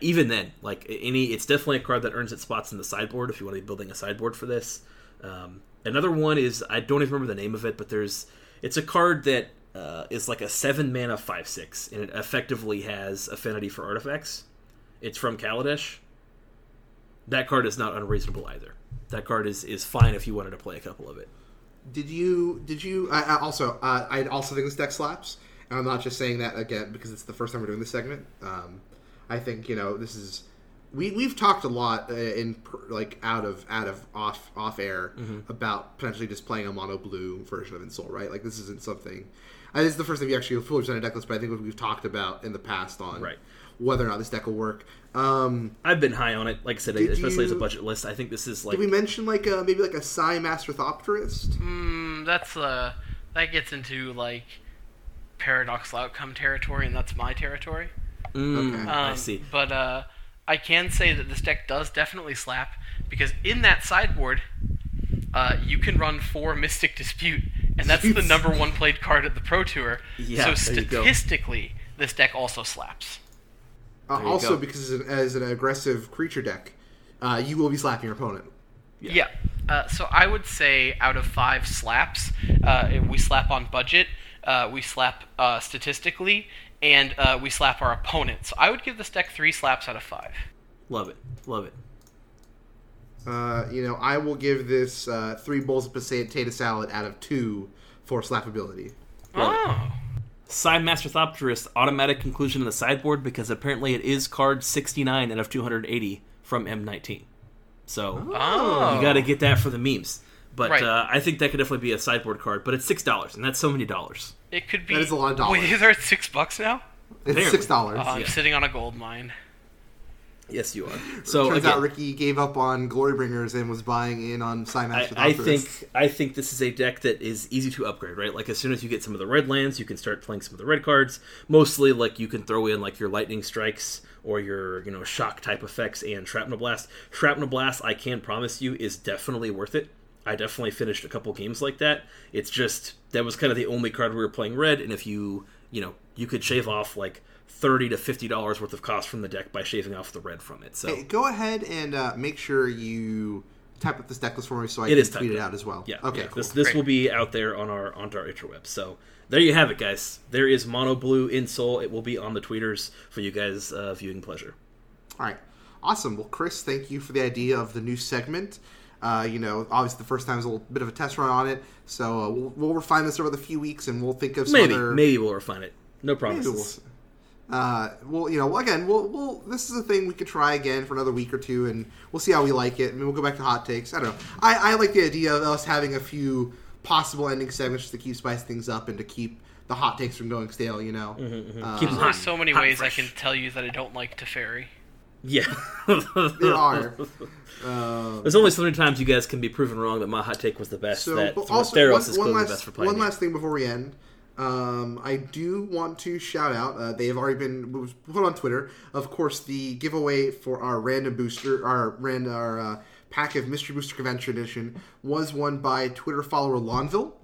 Speaker 2: Even then, like any, it's definitely a card that earns its spots in the sideboard if you want to be building a sideboard for this. Um, another one is I don't even remember the name of it, but there's it's a card that uh, is like a seven mana five six, and it effectively has affinity for artifacts. It's from Kaladesh. That card is not unreasonable either. That card is is fine if you wanted to play a couple of it.
Speaker 1: Did you? Did you? I, I also, uh, I also think this deck slaps, and I'm not just saying that again because it's the first time we're doing this segment. Um, I think you know this is. We we've talked a lot uh, in like out of out of off off air about potentially just playing a mono blue version of Ensoul, right? Like this isn't something. Uh, this is the first time you actually fully presented a deck list, but I think we've talked about in the past on
Speaker 2: Right.
Speaker 1: whether or not this deck will work. Um,
Speaker 2: I've been high on it, like I said,
Speaker 1: Did
Speaker 2: especially as a budget list. I think this is like
Speaker 1: did we mention like a, maybe like a Sai Master Thopterist?
Speaker 3: Mm, that's uh, that gets into like paradoxical outcome territory, and that's my territory.
Speaker 2: Mm,
Speaker 1: Okay.
Speaker 2: I
Speaker 3: Um,
Speaker 2: see.
Speaker 3: But uh, I can say that this deck does definitely slap because in that sideboard, uh, you can run four Mystic Dispute, and that's the number one played card at the Pro Tour.
Speaker 2: Yeah,
Speaker 3: so
Speaker 2: there you go.
Speaker 3: statistically, this deck also slaps.
Speaker 1: Uh, also,
Speaker 2: go.
Speaker 1: because as an, as an aggressive creature deck, uh, you will be slapping your opponent.
Speaker 3: Yeah. Uh, so I would say out of five slaps, uh, we slap on budget, uh, we slap uh, statistically, and uh, we slap our opponent. So I would give this deck three slaps out of five.
Speaker 2: Love it, love it.
Speaker 1: Uh, you know, I will give this uh, three bowls of potato salad out of two for slappability.
Speaker 2: Love it.
Speaker 3: Oh.
Speaker 2: Sai Master Thopterist automatic conclusion in the sideboard because apparently it is card 69 out of 280 from M19. So
Speaker 3: Oh.
Speaker 2: you got to get that for the memes. But
Speaker 3: Right.
Speaker 2: uh, I think that could definitely be a sideboard card. But it's six dollars, and that's so many dollars.
Speaker 3: It could be.
Speaker 1: That is a lot of dollars.
Speaker 3: Wait, they're at six bucks now?
Speaker 1: It's
Speaker 2: Barely.
Speaker 1: six dollars.
Speaker 3: Oh, I'm
Speaker 2: Yeah.
Speaker 3: sitting on a gold mine.
Speaker 2: Yes, you are. So
Speaker 1: Turns
Speaker 2: again,
Speaker 1: out Ricky gave up on Glorybringers and was buying in on Sai
Speaker 2: I,
Speaker 1: Master
Speaker 2: I think I think this is a deck that is easy to upgrade, right? Like as soon as you get some of the red lands, you can start playing some of the red cards. Mostly, like you can throw in like your lightning strikes or your you know shock type effects and shrapnel blast. Shrapnel blast, I can promise you, is definitely worth it. I definitely finished a couple games like that. It's just that was kind of the only card we were playing red, and if you you know you could shave off like thirty to fifty dollars worth of cost from the deck by shaving off the red from it. So
Speaker 1: Hey, go ahead and uh, make sure you type up this deck list for me so I
Speaker 2: It
Speaker 1: can
Speaker 2: is
Speaker 1: tweet it out as well.
Speaker 2: Yeah.
Speaker 1: Okay.
Speaker 2: yeah.
Speaker 1: cool.
Speaker 2: This this
Speaker 3: Great.
Speaker 2: will be out there on our on our interweb. So there you have it, guys. There is Mono Blue Ensoul. It will be on the tweeters for you guys uh, viewing pleasure.
Speaker 1: All right. Awesome. Well, Chris, thank you for the idea of the new segment. Uh, you know, obviously the first time is a little bit of a test run on it, so uh, we'll, we'll refine this over the few weeks, and we'll think of some
Speaker 2: Maybe
Speaker 1: other.
Speaker 2: maybe we'll refine it. No
Speaker 1: Maybe
Speaker 2: promises.
Speaker 1: we'll, uh, well, you know, again, we'll, we'll. This is a thing we could try again for another week or two, and we'll see how we like it. I mean, we'll go back to hot takes. I don't know. I, I like the idea of us having a few possible ending segments to keep spicing things up and to keep the hot takes from going stale. You know, Uh,
Speaker 2: Keep 'em hot.
Speaker 3: There's so many
Speaker 2: Hot
Speaker 3: ways I can tell you that I don't like Teferi.
Speaker 2: Yeah.
Speaker 1: there are. Uh,
Speaker 2: There's only so many times you guys can be proven wrong that my hot take was the best.
Speaker 1: So,
Speaker 2: that
Speaker 1: but also
Speaker 2: Theros
Speaker 1: one,
Speaker 2: is
Speaker 1: one
Speaker 2: clearly
Speaker 1: last
Speaker 2: the best for
Speaker 1: one last thing before we end. Um, I do want to shout out. Uh, they have already been put on Twitter. Of course, the giveaway for our random booster, our random our uh, pack of mystery booster convention edition, was won by Twitter follower Lonville.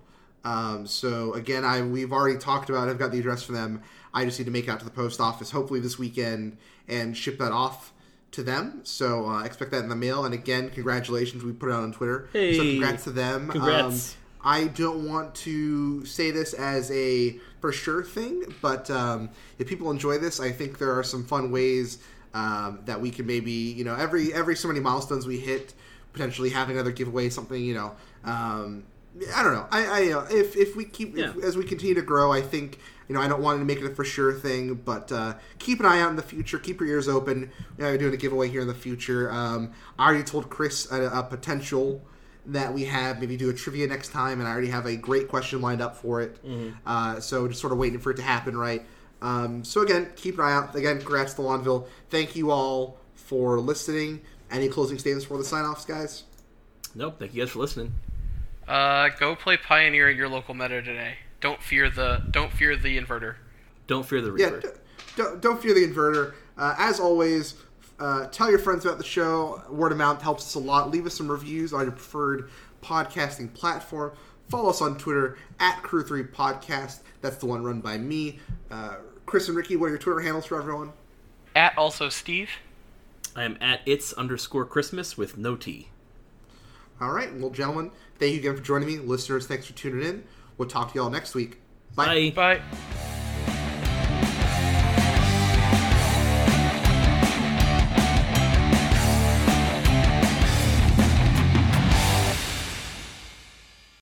Speaker 1: Um, so again, I we've already talked about. It. I've got the address for them. I just need to make it out to the post office, hopefully this weekend, and ship that off to them. So uh, expect that in the mail. And again, congratulations. We put it out on Twitter. So
Speaker 2: Hey.
Speaker 1: congrats to them.
Speaker 2: Congrats.
Speaker 1: Um, I don't want to say this as a for sure thing, but um, if people enjoy this, I think there are some fun ways um, that we can maybe, you know, every every so many milestones we hit, potentially have another giveaway, something, you know. Um, I don't know. I, I uh, if if we keep if, as we continue to grow, I think you know I don't want to make it a for sure thing, but uh, keep an eye out in the future. Keep your ears open. You know, we're doing a giveaway here in the future. Um, I already told Chris a, a potential that we have. Maybe do a trivia next time, and I already have a great question lined up for it. Uh, so just sort of waiting for it to happen, right? Um, so again, keep an eye out. Again, congrats to Lonville. Thank you all for listening. Any closing statements for the sign offs, guys?
Speaker 2: Nope. Thank you guys for listening.
Speaker 3: Uh, go play Pioneer at your local meta today. Don't fear the don't fear the inverter.
Speaker 2: Don't fear the
Speaker 1: Yeah,
Speaker 2: Reaper.
Speaker 1: d- don't, don't fear the inverter. Uh, as always, uh, tell your friends about the show. Word of mouth helps us a lot. Leave us some reviews on your preferred podcasting platform. Follow us on Twitter at Crew3 Podcast. That's the one run by me. Uh, Chris and Ricky, what are your Twitter handles for everyone?
Speaker 3: At also Steve.
Speaker 2: I am at it's underscore Christmas with no T.
Speaker 1: All right. Well, gentlemen, thank you again for joining me. Listeners, thanks for tuning in. We'll talk to you all next week.
Speaker 2: Bye.
Speaker 3: Bye.